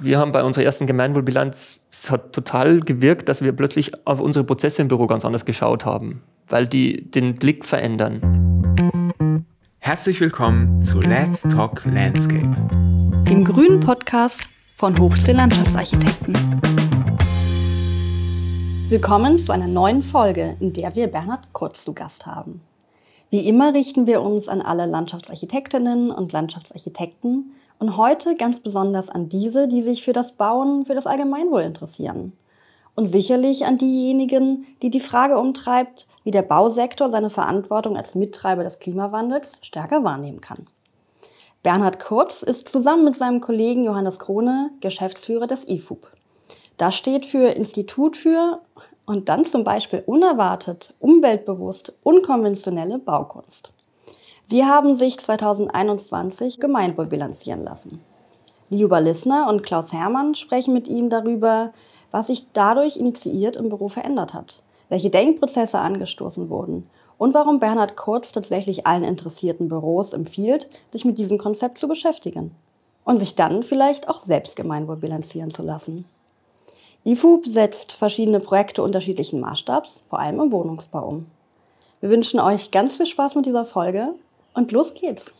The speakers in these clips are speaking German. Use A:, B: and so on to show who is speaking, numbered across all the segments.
A: wir haben bei unserer ersten Gemeinwohlbilanz, es hat total gewirkt, dass wir plötzlich auf unsere Prozesse im Büro ganz anders geschaut haben, weil die den Blick verändern.
B: Herzlich willkommen zu Let's Talk Landscape,
C: dem grünen Podcast von Hochsee Landschaftsarchitekten. Willkommen zu einer neuen Folge, in der wir Bernhard Kurz zu Gast haben. Wie immer richten wir uns an alle Landschaftsarchitektinnen und Landschaftsarchitekten und heute ganz besonders an diese, die sich für das Bauen, für das Allgemeinwohl interessieren. Und sicherlich an diejenigen, die die Frage umtreibt, wie der Bausektor seine Verantwortung als Mittreiber des Klimawandels stärker wahrnehmen kann. Bernhard Kurz ist zusammen mit seinem Kollegen Johannes Krone Geschäftsführer des IFUB. Das steht für Institut für und dann zum Beispiel unerwartet, umweltbewusst, unkonventionelle Baukunst. Sie haben sich 2021 Gemeinwohl bilanzieren lassen. Liuba Lissner und Klaus Hermann sprechen mit ihm darüber, was sich dadurch initiiert im Büro verändert hat, welche Denkprozesse angestoßen wurden und warum Bernhard Kurz tatsächlich allen interessierten Büros empfiehlt, sich mit diesem Konzept zu beschäftigen und sich dann vielleicht auch selbst Gemeinwohl bilanzieren zu lassen. IFUB setzt verschiedene Projekte unterschiedlichen Maßstabs, vor allem im Wohnungsbau um. Wir wünschen euch ganz viel Spaß mit dieser Folge und los geht's.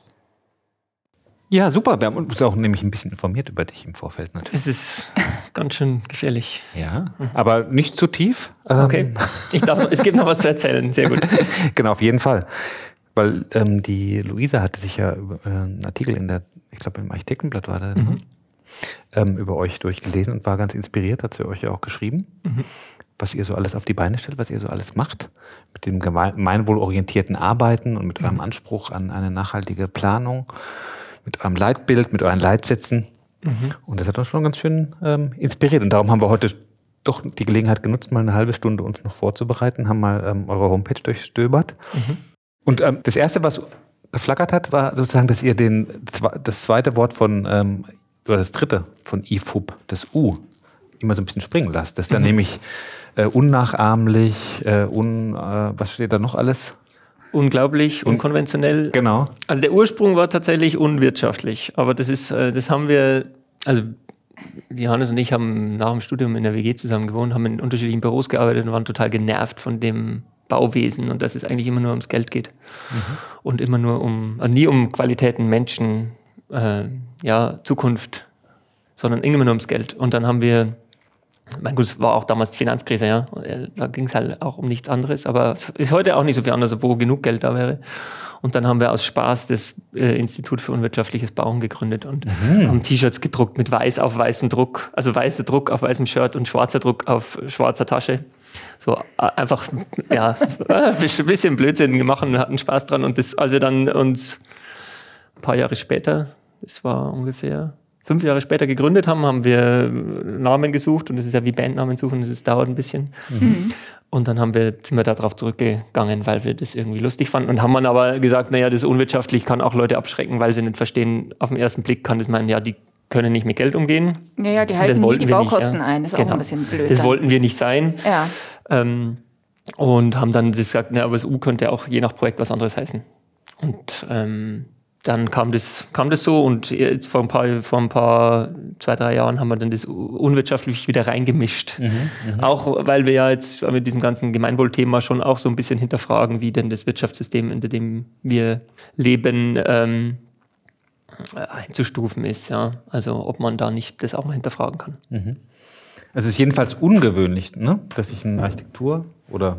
D: Ja, super. Wir haben uns auch nämlich ein bisschen informiert über dich im Vorfeld.
A: Natürlich. Es ist ganz schön gefährlich.
D: Ja, aber nicht zu tief.
A: Okay. Ähm. Ich darf, es gibt noch was zu erzählen. Sehr gut.
D: genau, auf jeden Fall. Weil ähm, die Luisa hatte sich ja äh, einen Artikel in der, ich glaube im Architektenblatt war da, mhm. ähm, über euch durchgelesen und war ganz inspiriert, hat sie euch ja auch geschrieben. Mhm was ihr so alles auf die Beine stellt, was ihr so alles macht, mit dem gemeinwohlorientierten Arbeiten und mit eurem mhm. Anspruch an eine nachhaltige Planung, mit eurem Leitbild, mit euren Leitsätzen. Mhm. Und das hat uns schon ganz schön ähm, inspiriert. Und darum haben wir heute doch die Gelegenheit genutzt, mal eine halbe Stunde uns noch vorzubereiten, haben mal ähm, eure Homepage durchstöbert. Mhm. Und ähm, das Erste, was geflackert hat, war sozusagen, dass ihr den, das zweite Wort von, ähm, oder das dritte von IFUB, das U, immer so ein bisschen springen lasst. Das ist dann mhm. nämlich äh, unnachahmlich, äh, un, äh, was steht da noch alles?
A: Unglaublich, unkonventionell.
D: Genau.
A: Also der Ursprung war tatsächlich unwirtschaftlich, aber das ist, äh, das haben wir, also Johannes und ich haben nach dem Studium in der WG zusammen gewohnt, haben in unterschiedlichen Büros gearbeitet und waren total genervt von dem Bauwesen und dass es eigentlich immer nur ums Geld geht mhm. und immer nur um, also nie um Qualitäten, Menschen, äh, ja, Zukunft, sondern immer nur ums Geld. Und dann haben wir mein gut, es war auch damals Finanzkrise, ja. Da ging es halt auch um nichts anderes, aber es ist heute auch nicht so viel anders, obwohl genug Geld da wäre. Und dann haben wir aus Spaß das äh, Institut für unwirtschaftliches Bauen gegründet und mhm. haben T-Shirts gedruckt mit weiß auf weißem Druck, also weißer Druck auf weißem Shirt und schwarzer Druck auf schwarzer Tasche. So äh, einfach, ja, ein bisschen Blödsinn gemacht und hatten Spaß dran. Und das, als wir dann uns ein paar Jahre später, das war ungefähr fünf Jahre später gegründet haben, haben wir Namen gesucht und es ist ja wie Bandnamen suchen, das dauert ein bisschen. Mhm. Und dann haben wir, sind wir darauf zurückgegangen, weil wir das irgendwie lustig fanden und haben dann aber gesagt, naja, das ist unwirtschaftlich, kann auch Leute abschrecken, weil sie nicht verstehen, auf den ersten Blick kann das meinen, ja, die können nicht mit Geld umgehen.
E: Ja, ja, die halten nie die Baukosten nicht, ja. ein, das ist genau. auch ein bisschen blöd.
A: Das dann. wollten wir nicht sein.
E: Ja.
A: Ähm, und haben dann gesagt, na, aber das U könnte auch je nach Projekt was anderes heißen. Und ähm, dann kam das, kam das so und jetzt vor ein paar, vor ein paar, zwei, drei Jahren haben wir dann das unwirtschaftlich wieder reingemischt. Mhm, mh. Auch weil wir ja jetzt mit diesem ganzen Gemeinwohlthema schon auch so ein bisschen hinterfragen, wie denn das Wirtschaftssystem, in dem wir leben, ähm, einzustufen ist. Ja. Also ob man da nicht das auch mal hinterfragen kann.
D: Mhm. Es ist jedenfalls ungewöhnlich, ne? dass sich ein Architektur oder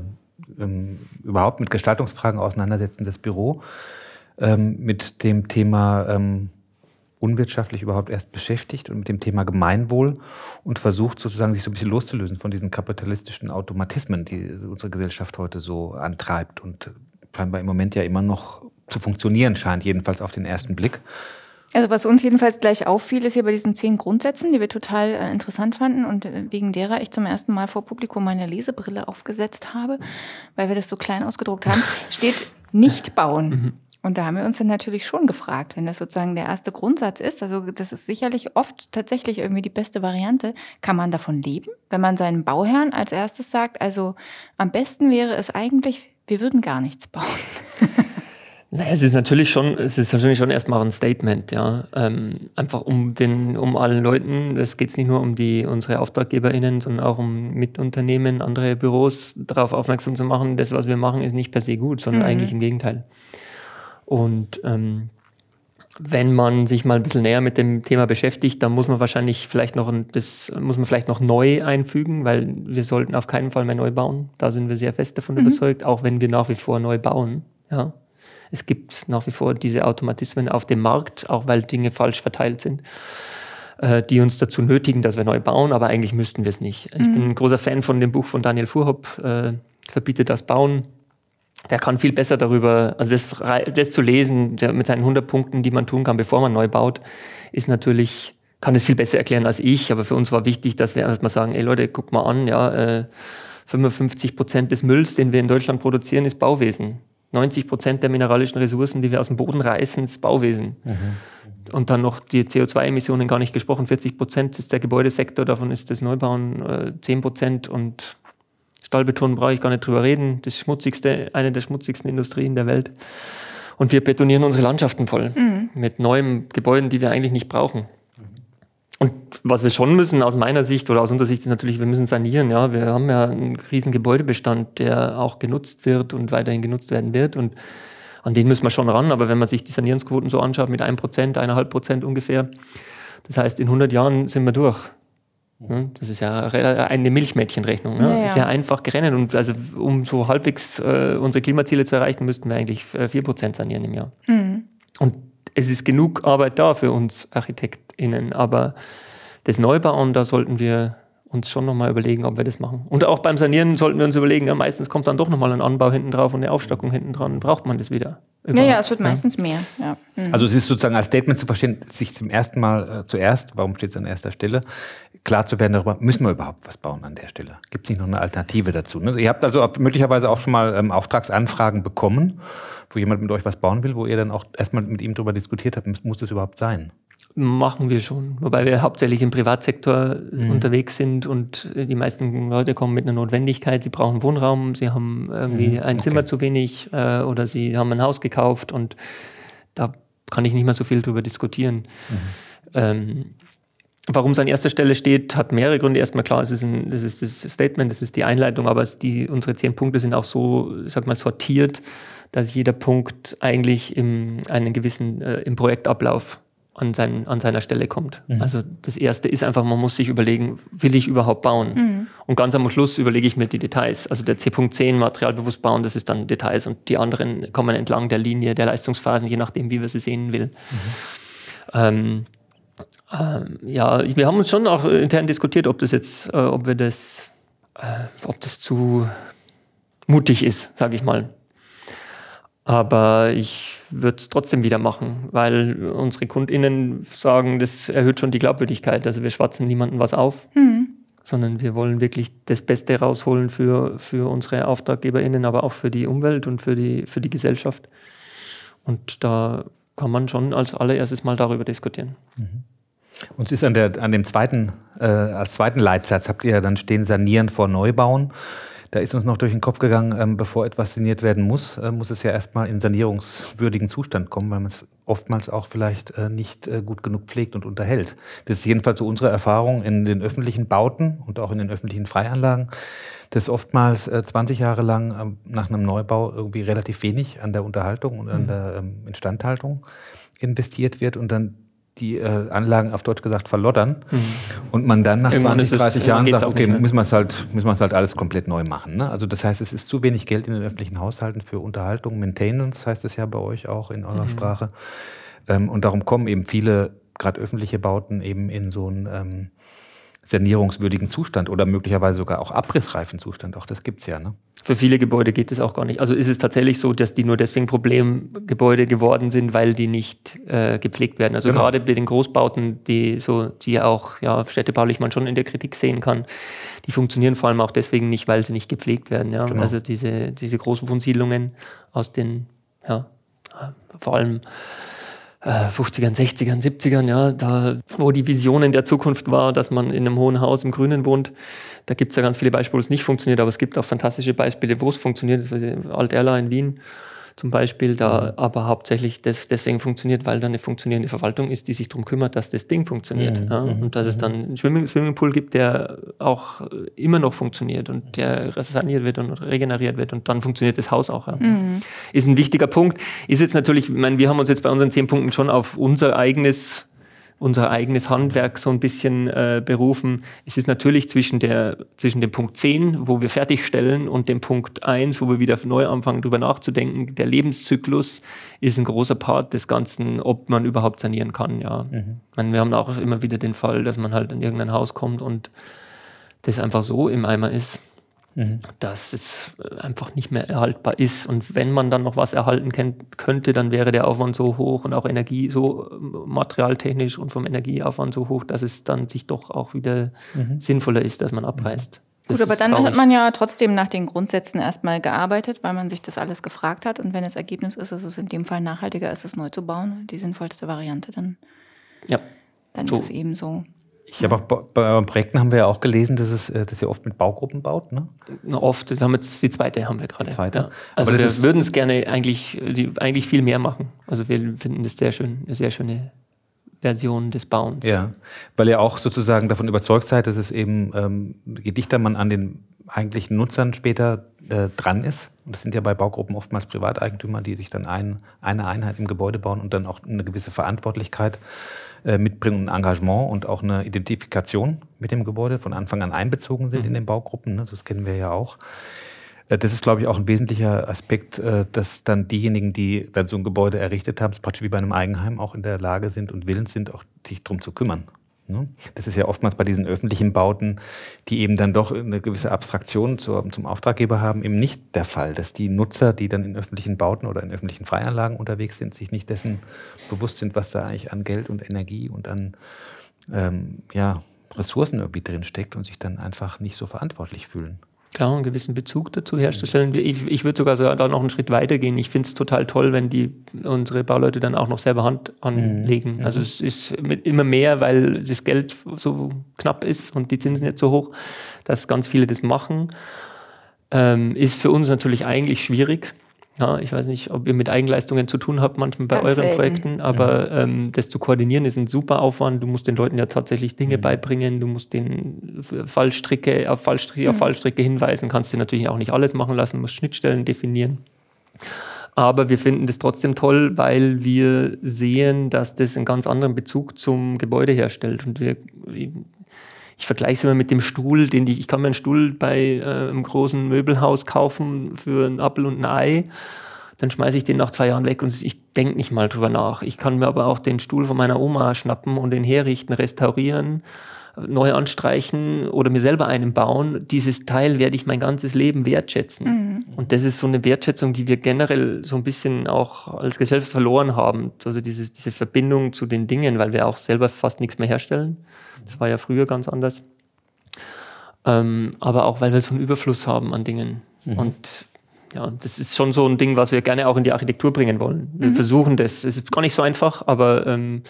D: ähm, überhaupt mit Gestaltungsfragen auseinandersetzendes Büro ähm, mit dem Thema ähm, unwirtschaftlich überhaupt erst beschäftigt und mit dem Thema Gemeinwohl und versucht sozusagen sich so ein bisschen loszulösen von diesen kapitalistischen Automatismen, die unsere Gesellschaft heute so antreibt und scheinbar im Moment ja immer noch zu funktionieren scheint, jedenfalls auf den ersten Blick.
E: Also was uns jedenfalls gleich auffiel, ist hier bei diesen zehn Grundsätzen, die wir total äh, interessant fanden und äh, wegen derer ich zum ersten Mal vor Publikum meine Lesebrille aufgesetzt habe, weil wir das so klein ausgedruckt haben, steht nicht bauen. Und da haben wir uns dann natürlich schon gefragt, wenn das sozusagen der erste Grundsatz ist, also das ist sicherlich oft tatsächlich irgendwie die beste Variante, kann man davon leben, wenn man seinen Bauherrn als erstes sagt, also am besten wäre es eigentlich, wir würden gar nichts bauen.
A: Naja, es ist natürlich schon, es ist natürlich schon erstmal ein Statement, ja. Ähm, einfach um den, um allen Leuten, es geht nicht nur um die unsere AuftraggeberInnen, sondern auch um Mitunternehmen, andere Büros darauf aufmerksam zu machen, das, was wir machen, ist nicht per se gut, sondern
E: Mhm.
A: eigentlich im Gegenteil. Und ähm, wenn man sich mal ein bisschen näher mit dem Thema beschäftigt, dann muss man wahrscheinlich vielleicht noch ein, das muss man vielleicht noch neu einfügen, weil wir sollten auf keinen Fall mehr neu bauen. Da sind wir sehr fest davon überzeugt, auch wenn wir nach wie vor neu bauen. Ja. Es gibt nach wie vor diese Automatismen auf dem Markt, auch weil Dinge falsch verteilt sind, äh, die uns dazu nötigen, dass wir neu bauen, aber eigentlich müssten wir es nicht. Ich bin ein großer Fan von dem Buch von Daniel Fuhrhopp, äh, Verbietet das Bauen der kann viel besser darüber, also das, das zu lesen, der mit seinen 100 Punkten, die man tun kann, bevor man neu baut, ist natürlich, kann es viel besser erklären als ich, aber für uns war wichtig, dass wir erstmal sagen, ey Leute, guckt mal an, ja, äh, 55 Prozent des Mülls, den wir in Deutschland produzieren, ist Bauwesen. 90 Prozent der mineralischen Ressourcen, die wir aus dem Boden reißen, ist Bauwesen. Und dann noch die CO2-Emissionen gar nicht gesprochen. 40 Prozent ist der Gebäudesektor, davon ist das Neubauen äh, 10 Prozent und Stahlbeton brauche ich gar nicht drüber reden. Das schmutzigste, eine der schmutzigsten Industrien der Welt. Und wir betonieren unsere Landschaften voll mit neuen Gebäuden, die wir eigentlich nicht brauchen. Und was wir schon müssen aus meiner Sicht oder aus unserer Sicht ist natürlich, wir müssen sanieren. Ja, wir haben ja einen riesen Gebäudebestand, der auch genutzt wird und weiterhin genutzt werden wird. Und an den müssen wir schon ran. Aber wenn man sich die Sanierungsquoten so anschaut, mit 1%, 1,5 Prozent ungefähr, das heißt, in 100 Jahren sind wir durch. Ja, Das ist ja eine Milchmädchenrechnung. Ne?
E: Ja, ja.
A: Ist ja einfach gerechnet. Und also, um so halbwegs äh, unsere Klimaziele zu erreichen, müssten wir eigentlich äh, 4% sanieren im Jahr. Und es ist genug Arbeit da für uns ArchitektInnen. Aber das Neubauen, da sollten wir uns schon nochmal überlegen, ob wir das machen. Und auch beim Sanieren sollten wir uns überlegen, ja, meistens kommt dann doch nochmal ein Anbau hinten drauf und eine Aufstockung hinten dran. Braucht man das wieder?
E: Ja, ja, es wird meistens mehr. Ja. Mhm.
D: Also es ist sozusagen als Statement zu verstehen, sich zum ersten Mal äh, zuerst, warum steht es an erster Stelle, klar zu werden darüber, müssen wir überhaupt was bauen an der Stelle? Gibt es nicht noch eine Alternative dazu? Ne? Ihr habt also möglicherweise auch schon mal ähm, Auftragsanfragen bekommen, wo jemand mit euch was bauen will, wo ihr dann auch erstmal mit ihm darüber diskutiert habt, muss, muss das überhaupt sein?
A: Machen wir schon. Wobei wir hauptsächlich im Privatsektor unterwegs sind und äh, die meisten Leute kommen mit einer Notwendigkeit. Sie brauchen Wohnraum, sie haben irgendwie ein Zimmer zu wenig äh, oder sie haben ein Haus gekauft und da kann ich nicht mehr so viel drüber diskutieren. Ähm, Warum es an erster Stelle steht, hat mehrere Gründe. Erstmal klar, es ist ein, das ist das Statement, das ist die Einleitung, aber die, unsere zehn Punkte sind auch so, ich sag mal, sortiert, dass jeder Punkt eigentlich im, einen gewissen, äh, im Projektablauf an, sein, an seiner Stelle kommt. Also das erste ist einfach, man muss sich überlegen, will ich überhaupt bauen? Und ganz am Schluss überlege ich mir die Details. Also der C.Punkt 10, materialbewusst bauen, das ist dann Details und die anderen kommen entlang der Linie der Leistungsphasen, je nachdem, wie wir sie sehen will. Ähm, ähm, ja, wir haben uns schon auch äh, intern diskutiert, ob das jetzt, äh, ob wir das, äh, ob das zu mutig ist, sage ich mal. Aber ich würde es trotzdem wieder machen, weil unsere KundInnen sagen, das erhöht schon die Glaubwürdigkeit. Also wir schwatzen niemandem was auf, sondern wir wollen wirklich das Beste rausholen für, für unsere AuftraggeberInnen, aber auch für die Umwelt und für die, für die Gesellschaft. Und da kann man schon als allererstes mal darüber diskutieren.
D: Uns ist an, der, an dem zweiten, äh, als zweiten Leitsatz habt ihr ja dann stehen, sanieren vor Neubauen. Da ist uns noch durch den Kopf gegangen, ähm, bevor etwas saniert werden muss, äh, muss es ja erstmal in sanierungswürdigen Zustand kommen, weil man es oftmals auch vielleicht äh, nicht äh, gut genug pflegt und unterhält. Das ist jedenfalls so unsere Erfahrung in den öffentlichen Bauten und auch in den öffentlichen Freianlagen, dass oftmals äh, 20 Jahre lang ähm, nach einem Neubau irgendwie relativ wenig an der Unterhaltung und an der ähm, Instandhaltung investiert wird und dann die äh, Anlagen auf Deutsch gesagt verloddern und man dann nach
A: Irgendwann
D: 20,
A: ist es-
D: 30
A: irgendwann
D: Jahren sagt, okay, müssen wir es halt, müssen wir es halt alles komplett neu machen. Ne? Also das heißt, es ist zu wenig Geld in den öffentlichen Haushalten für Unterhaltung, Maintenance heißt es ja bei euch auch in eurer Sprache. Ähm, und darum kommen eben viele, gerade öffentliche Bauten, eben in so einen ähm, sanierungswürdigen Zustand oder möglicherweise sogar auch abrissreifen Zustand. Auch das gibt's ja. Ne?
A: Für viele Gebäude geht es auch gar nicht. Also ist es tatsächlich so, dass die nur deswegen Problemgebäude geworden sind, weil die nicht äh, gepflegt werden. Also
D: Genau.
A: gerade bei den Großbauten, die so, die auch ja, städtebaulich man schon in der Kritik sehen kann, die funktionieren vor allem auch deswegen nicht, weil sie nicht gepflegt werden. Ja?
D: Genau.
A: Also diese, diese großen Wohnsiedlungen aus den, ja, vor allem äh, 50ern, 60ern, 70ern, ja, da, wo die Visionen der Zukunft war, dass man in einem hohen Haus im Grünen wohnt. Da gibt es ja ganz viele Beispiele, wo es nicht funktioniert, aber es gibt auch fantastische Beispiele, wo es funktioniert. Alt Erla in Wien. Zum Beispiel, da aber hauptsächlich das deswegen funktioniert, weil da eine funktionierende Verwaltung ist, die sich darum kümmert, dass das Ding funktioniert.
D: Mhm,
A: Ja?
D: mhm,
A: Und dass es dann einen Swimming Swimmingpool gibt, der auch immer noch funktioniert und der saniert wird und regeneriert wird und dann funktioniert das Haus auch. Ist ein wichtiger Punkt. Ist jetzt natürlich, ich meine, wir haben uns jetzt bei unseren zehn Punkten schon auf unser eigenes unser eigenes Handwerk so ein bisschen äh, berufen. Es ist natürlich zwischen, der, zwischen dem Punkt 10, wo wir fertigstellen, und dem Punkt 1, wo wir wieder neu anfangen, darüber nachzudenken. Der Lebenszyklus ist ein großer Part des Ganzen, ob man überhaupt sanieren kann. Ja. Ich meine, wir haben auch immer wieder den Fall, dass man halt in irgendein Haus kommt und das einfach so im Eimer ist, dass es äh, einfach nicht mehr erhaltbar ist. Und wenn man dann noch was erhalten kennt, könnte, dann wäre der Aufwand so hoch und auch Energie so ähm, materialtechnisch und vom Energieaufwand so hoch, dass es dann sich doch auch wieder sinnvoller ist, dass man abreißt. Das
E: Gut, aber
A: ist
E: dann
A: traurig.
E: hat man ja trotzdem nach den Grundsätzen erstmal gearbeitet, weil man sich das alles gefragt hat. Und wenn das Ergebnis ist, dass es in dem Fall nachhaltiger ist, es neu zu bauen, die sinnvollste Variante, dann,
A: ja.
E: dann
A: So.
E: ist es eben so.
D: Ich habe auch bei euren Projekten haben wir ja auch gelesen, dass, es, äh, dass ihr oft mit Baugruppen baut. Ne?
A: Oft, wir haben jetzt die zweite haben wir gerade.
D: Die zweite.
A: Ja. Also
D: Aber
A: wir würden es gerne eigentlich, die, eigentlich viel mehr machen. Also wir finden das sehr schön, eine sehr schöne Version des Bauens.
D: Ja, weil ihr auch sozusagen davon überzeugt seid, dass es eben, ähm, je dichter man an den eigentlichen Nutzern später äh, dran ist, und das sind ja bei Baugruppen oftmals Privateigentümer, die sich dann ein, eine Einheit im Gebäude bauen und dann auch eine gewisse Verantwortlichkeit äh, mitbringen, ein Engagement und auch eine Identifikation mit dem Gebäude von Anfang an einbezogen sind in den Baugruppen. Ne? Das kennen wir ja auch. Äh, Das ist, glaube ich, auch ein wesentlicher Aspekt, äh, dass dann diejenigen, die dann so ein Gebäude errichtet haben, praktisch wie bei einem Eigenheim, auch in der Lage sind und willens sind, auch sich drum zu kümmern. Ne? Das ist ja oftmals bei diesen öffentlichen Bauten, die eben dann doch eine gewisse Abstraktion zum Auftraggeber haben, eben nicht der Fall, dass die Nutzer, die dann in öffentlichen Bauten oder in öffentlichen Freianlagen unterwegs sind, sich nicht dessen bewusst sind, was da eigentlich an Geld und Energie und an ähm, ja, Ressourcen irgendwie drin steckt und sich dann einfach nicht so verantwortlich fühlen.
A: Klar, einen gewissen Bezug dazu herzustellen. Ich, ich würde sogar so da noch einen Schritt weiter gehen. Ich finde es total toll, wenn die unsere Bauleute dann auch noch selber Hand anlegen. Also es ist immer mehr, weil das Geld so knapp ist und die Zinsen jetzt so hoch, dass ganz viele das machen. Ähm, ist für uns natürlich eigentlich schwierig. Ja, ich weiß nicht, ob ihr mit Eigenleistungen zu tun habt, manchmal bei
E: Ganz
A: euren
E: selten.
A: Projekten, aber ähm, das zu koordinieren ist ein super Aufwand. Du musst den Leuten ja tatsächlich Dinge beibringen, du musst den Fallstricke auf Fallstricke, auf Fallstricke hinweisen, kannst dir natürlich auch nicht alles machen lassen, musst Schnittstellen definieren. Aber wir finden das trotzdem toll, weil wir sehen, dass das einen ganz anderen Bezug zum Gebäude herstellt. Und wir, ich vergleiche es immer mit dem Stuhl, den ich, ich kann mir einen Stuhl bei äh, einem großen Möbelhaus kaufen für einen Apfel und ein Ei. Dann schmeiße ich den nach zwei Jahren weg und ich denke nicht mal drüber nach. Ich kann mir aber auch den Stuhl von meiner Oma schnappen und den herrichten, restaurieren, neu anstreichen oder mir selber einen bauen. Dieses Teil werde ich mein ganzes Leben wertschätzen. Und das ist so eine Wertschätzung, die wir generell so ein bisschen auch als Gesellschaft verloren haben. Also diese, diese Verbindung zu den Dingen, weil wir auch selber fast nichts mehr herstellen. Das war ja früher ganz anders. Ähm, aber auch, weil wir so einen Überfluss haben an Dingen. Und ja, das ist schon so ein Ding, was wir gerne auch in die Architektur bringen wollen. Wir versuchen das. Es ist gar nicht so einfach, aber ähm,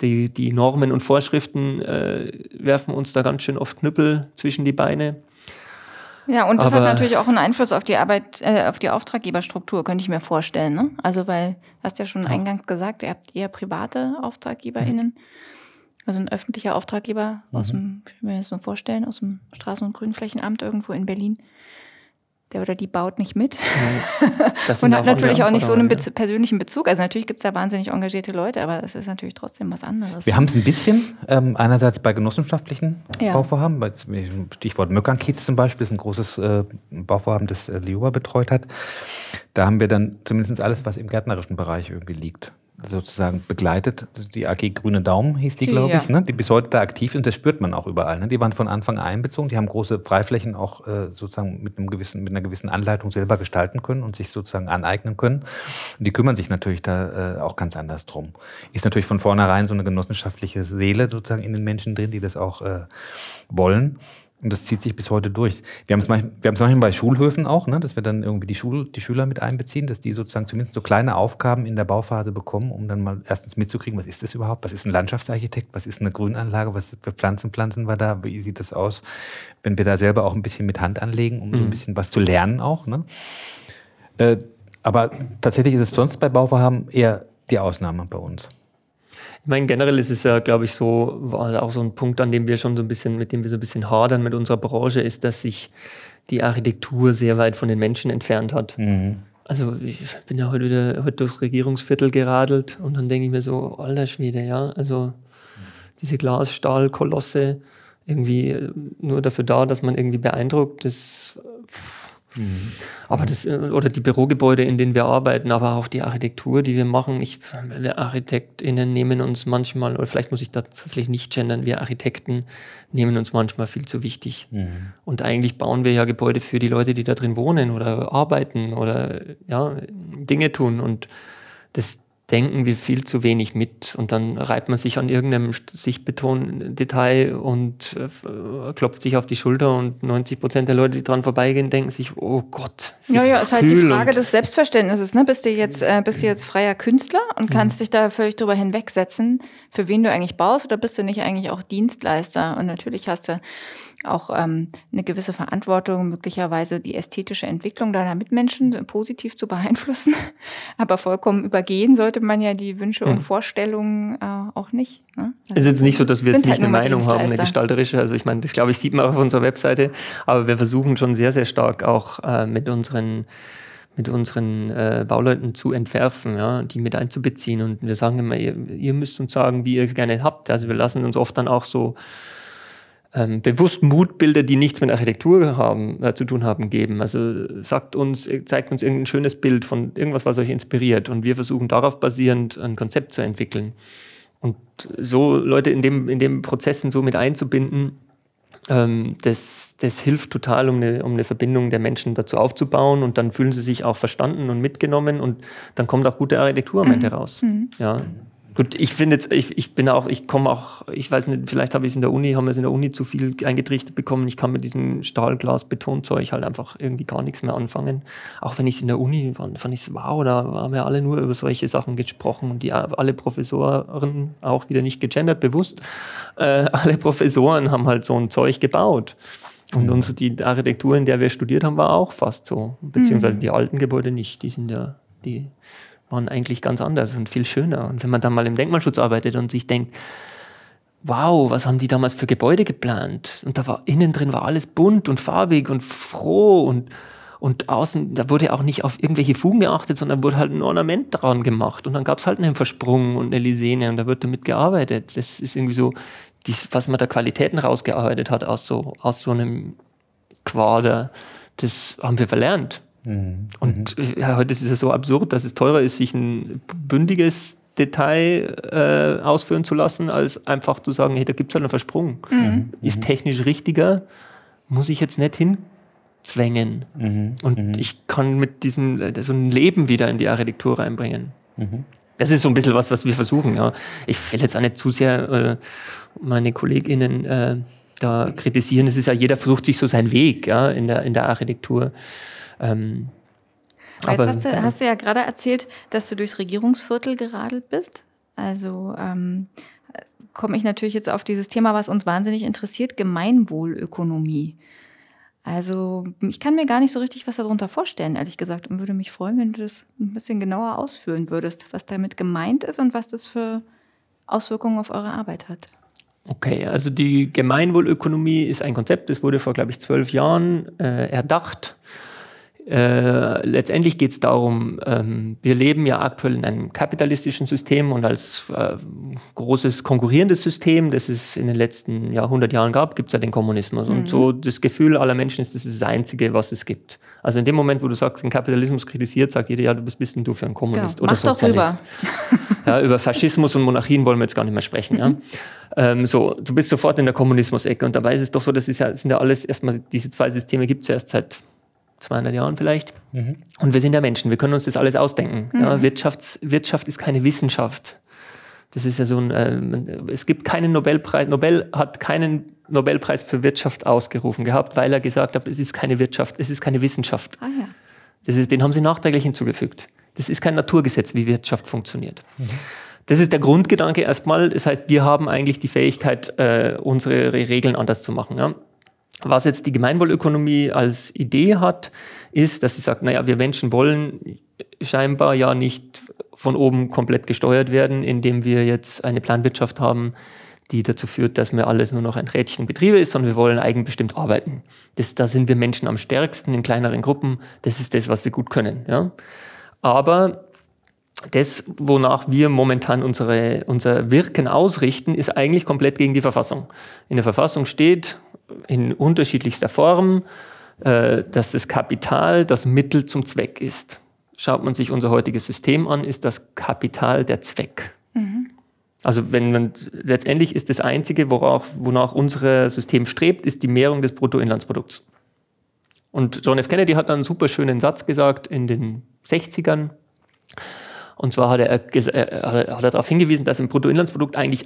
A: die, die Normen und Vorschriften äh, werfen uns da ganz schön oft Knüppel zwischen die Beine.
E: Ja, und das hat
A: Aber-
E: natürlich auch einen Einfluss auf die Arbeit, äh, auf die Auftraggeberstruktur, könnte ich mir vorstellen. Ne? Also, weil, du hast ja schon eingangs gesagt, ihr habt eher private AuftraggeberInnen. Also ein öffentlicher Auftraggeber aus dem, ich mir das so vorstellen, aus dem Straßen- und Grünflächenamt irgendwo in Berlin. Der oder die baut nicht mit und hat natürlich auch nicht so einen Bez persönlichen Bezug. Also natürlich gibt es da wahnsinnig engagierte Leute, aber es ist natürlich trotzdem was anderes.
D: Wir haben es ein bisschen, ähm, einerseits bei genossenschaftlichen
E: Ja.
D: Bauvorhaben, bei Stichwort Möckernkiez zum Beispiel, ist ein großes äh, Bauvorhaben, das äh, Lioba betreut hat. Da haben wir dann zumindest alles, was im gärtnerischen Bereich irgendwie liegt, sozusagen begleitet. Die AG Grüne Daumen hieß die, glaube ich,
E: ja.
D: ne? die bis heute da aktiv und das spürt man auch überall. Ne? Die waren von Anfang an einbezogen, die haben große Freiflächen auch äh, sozusagen mit, einem gewissen, mit einer gewissen Anleitung selber gestalten können und sich sozusagen aneignen können. Und die kümmern sich natürlich da äh, auch ganz anders drum. Ist natürlich von vornherein so eine genossenschaftliche Seele sozusagen in den Menschen drin, die das auch äh, wollen. Und das zieht sich bis heute durch. Wir haben es manchmal, wir manchmal bei Schulhöfen auch, ne, dass wir dann irgendwie die, Schul, die Schüler mit einbeziehen, dass die sozusagen zumindest so kleine Aufgaben in der Bauphase bekommen, um dann mal erstens mitzukriegen, was ist das überhaupt? Was ist ein Landschaftsarchitekt? Was ist eine Grünanlage? Was für Pflanzen pflanzen wir da? Wie sieht das aus? Wenn wir da selber auch ein bisschen mit Hand anlegen, um so ein bisschen was zu lernen auch. Ne? Äh, Aber tatsächlich ist es sonst bei Bauvorhaben eher die Ausnahme bei uns.
A: Ich meine, generell ist es ja, glaube ich, so, auch so ein Punkt, an dem wir schon so ein bisschen, mit dem wir so ein bisschen hadern mit unserer Branche, ist, dass sich die Architektur sehr weit von den Menschen entfernt hat. Also ich bin ja heute wieder heute durchs Regierungsviertel geradelt und dann denke ich mir so, alter Schwede, ja, also diese Glasstahlkolosse irgendwie äh, nur dafür da, dass man irgendwie beeindruckt, das aber das, äh, oder die Bürogebäude, in denen wir arbeiten, aber auch die Architektur, die wir machen. Ich, wir ArchitektInnen nehmen uns manchmal, oder vielleicht muss ich tatsächlich nicht gendern, wir Architekten nehmen uns manchmal viel zu wichtig. Und eigentlich bauen wir ja Gebäude für die Leute, die da drin wohnen oder arbeiten oder ja, Dinge tun. Und das denken wir viel zu wenig mit. Und dann reibt man sich an irgendeinem Sichtbeton-Detail und äh, klopft sich auf die Schulter und 90 Prozent der Leute, die dran vorbeigehen, denken sich, oh Gott, es
E: Ja,
A: ist
E: ja, ist halt die Frage des Selbstverständnisses. Ne? Bist du jetzt, äh, bist du jetzt freier Künstler und kannst dich da völlig drüber hinwegsetzen, für wen du eigentlich baust, oder bist du nicht eigentlich auch Dienstleister? Und natürlich hast du auch ähm, eine gewisse Verantwortung, möglicherweise die ästhetische Entwicklung deiner Mitmenschen positiv zu beeinflussen. Aber vollkommen übergehen sollte man ja die Wünsche und Vorstellungen äh, auch nicht. Ne?
A: Es ist jetzt nicht so, dass wir jetzt
E: Sind
A: nicht
E: halt
A: eine Meinung haben, eine gestalterische. Also ich meine, das glaube ich, sieht man auch auf unserer Webseite. Aber wir versuchen schon sehr, sehr stark auch äh, mit unseren mit unseren äh, Bauleuten zu entwerfen, ja, die mit einzubeziehen. Und wir sagen immer, ihr, ihr müsst uns sagen, wie ihr gerne habt. Also wir lassen uns oft dann auch so ähm, bewusst Mutbilder, die nichts mit Architektur haben, äh, zu tun haben, geben. Also sagt uns, zeigt uns irgendein schönes Bild von irgendwas, was euch inspiriert. Und wir versuchen darauf basierend ein Konzept zu entwickeln. Und so Leute in dem, in dem Prozessen so mit einzubinden, ähm, das, das hilft total, um eine, um eine Verbindung der Menschen dazu aufzubauen und dann fühlen sie sich auch verstanden und mitgenommen und dann kommt auch gute Architektur am Ende raus. Ja. Gut, ich finde jetzt, ich, ich bin auch, ich komme auch, ich weiß nicht, vielleicht habe ich es in der Uni, haben wir es in der Uni zu viel eingetrichtert bekommen. Ich kann mit diesem Stahlglas-Betonzeug halt einfach irgendwie gar nichts mehr anfangen. Auch wenn ich es in der Uni fand, fand ich es wow, da haben wir alle nur über solche Sachen gesprochen und die alle Professoren auch wieder nicht gegendert, bewusst. Äh, alle Professoren haben halt so ein Zeug gebaut. Und unsere, die Architektur, in der wir studiert haben, war auch fast so. Beziehungsweise die alten Gebäude nicht. Die sind ja, die waren eigentlich ganz anders und viel schöner. Und wenn man dann mal im Denkmalschutz arbeitet und sich denkt, wow, was haben die damals für Gebäude geplant? Und da war innen drin war alles bunt und farbig und froh und und außen, da wurde auch nicht auf irgendwelche Fugen geachtet, sondern wurde halt ein Ornament dran gemacht. Und dann gab es halt einen Versprung und eine Lisene und da wird damit gearbeitet. Das ist irgendwie so, dies, was man da Qualitäten rausgearbeitet hat aus so, aus so einem Quader, das haben wir verlernt. Und ja, heute ist es ja so absurd, dass es teurer ist, sich ein bündiges Detail äh, ausführen zu lassen, als einfach zu sagen, hey, da gibt es halt einen Versprung. Ist technisch richtiger, muss ich jetzt nicht hinzwängen. Und ich kann mit diesem äh, so ein Leben wieder in die Architektur reinbringen. Das ist so ein bisschen was, was wir versuchen. Ja. Ich will jetzt auch nicht zu sehr äh, meine KollegInnen äh, da kritisieren. Es ist ja, jeder versucht sich so seinen Weg ja, in, der, in der Architektur. Ähm,
E: Jetzt hast du, hast du ja gerade erzählt, dass du durchs Regierungsviertel geradelt bist. Also ähm, komme ich natürlich jetzt auf dieses Thema, was uns wahnsinnig interessiert, Gemeinwohlökonomie. Also ich kann mir gar nicht so richtig was darunter vorstellen, ehrlich gesagt, und würde mich freuen, wenn du das ein bisschen genauer ausführen würdest, was damit gemeint ist und was das für Auswirkungen auf eure Arbeit hat.
A: Okay, also die Gemeinwohlökonomie ist ein Konzept, das wurde vor, glaube ich, zwölf Jahren äh, erdacht. Äh, letztendlich geht es darum, ähm, wir leben ja aktuell in einem kapitalistischen System und als äh, großes konkurrierendes System, das es in den letzten ja, 100 Jahren gab, gibt es ja den Kommunismus. Und so das Gefühl aller Menschen ist, das ist das Einzige, was es gibt. Also in dem Moment, wo du sagst, den Kapitalismus kritisiert, sagt jeder, ja, du bist bist denn du für ein Kommunist
E: Genau.
A: oder
E: Mach
A: Sozialist. Ja, über Faschismus und Monarchien wollen wir jetzt gar nicht mehr sprechen. Ja. Ähm, so, du bist sofort in der Kommunismus-Ecke. Und dabei ist es doch so, das ist ja, sind ja alles erstmal, diese zwei Systeme gibt es ja erst seit 200 Jahren vielleicht. Und wir sind ja Menschen, wir können uns das alles ausdenken. Ja, Wirtschafts-, Wirtschaft ist keine Wissenschaft. Das ist ja so ein, äh, es gibt keinen Nobelpreis, Nobel hat keinen Nobelpreis für Wirtschaft ausgerufen gehabt, weil er gesagt hat, es ist keine Wirtschaft, es ist keine Wissenschaft.
E: Ah ja.
A: Das ist, den haben sie nachträglich hinzugefügt. Das ist kein Naturgesetz, wie Wirtschaft funktioniert. Das ist der Grundgedanke erstmal. Das heißt, wir haben eigentlich die Fähigkeit, äh, unsere Regeln anders zu machen. Ja? Was jetzt die Gemeinwohlökonomie als Idee hat, ist, dass sie sagt, naja, wir Menschen wollen scheinbar ja nicht von oben komplett gesteuert werden, indem wir jetzt eine Planwirtschaft haben, die dazu führt, dass mir alles nur noch ein Rädchen Betriebe ist, sondern wir wollen eigenbestimmt arbeiten. Das, da sind wir Menschen am stärksten in kleineren Gruppen. Das ist das, was wir gut können. Ja? Aber das, wonach wir momentan unsere, unser Wirken ausrichten, ist eigentlich komplett gegen die Verfassung. In der Verfassung steht in unterschiedlichster Form, äh, dass das Kapital das Mittel zum Zweck ist. Schaut man sich unser heutiges System an, ist das Kapital der Zweck. Mhm. Also wenn man letztendlich ist das Einzige, worauf, wonach unser System strebt, ist die Mehrung des Bruttoinlandsprodukts. Und John F. Kennedy hat einen super schönen Satz gesagt in den 60ern. Und zwar hat er, hat er darauf hingewiesen, dass im Bruttoinlandsprodukt eigentlich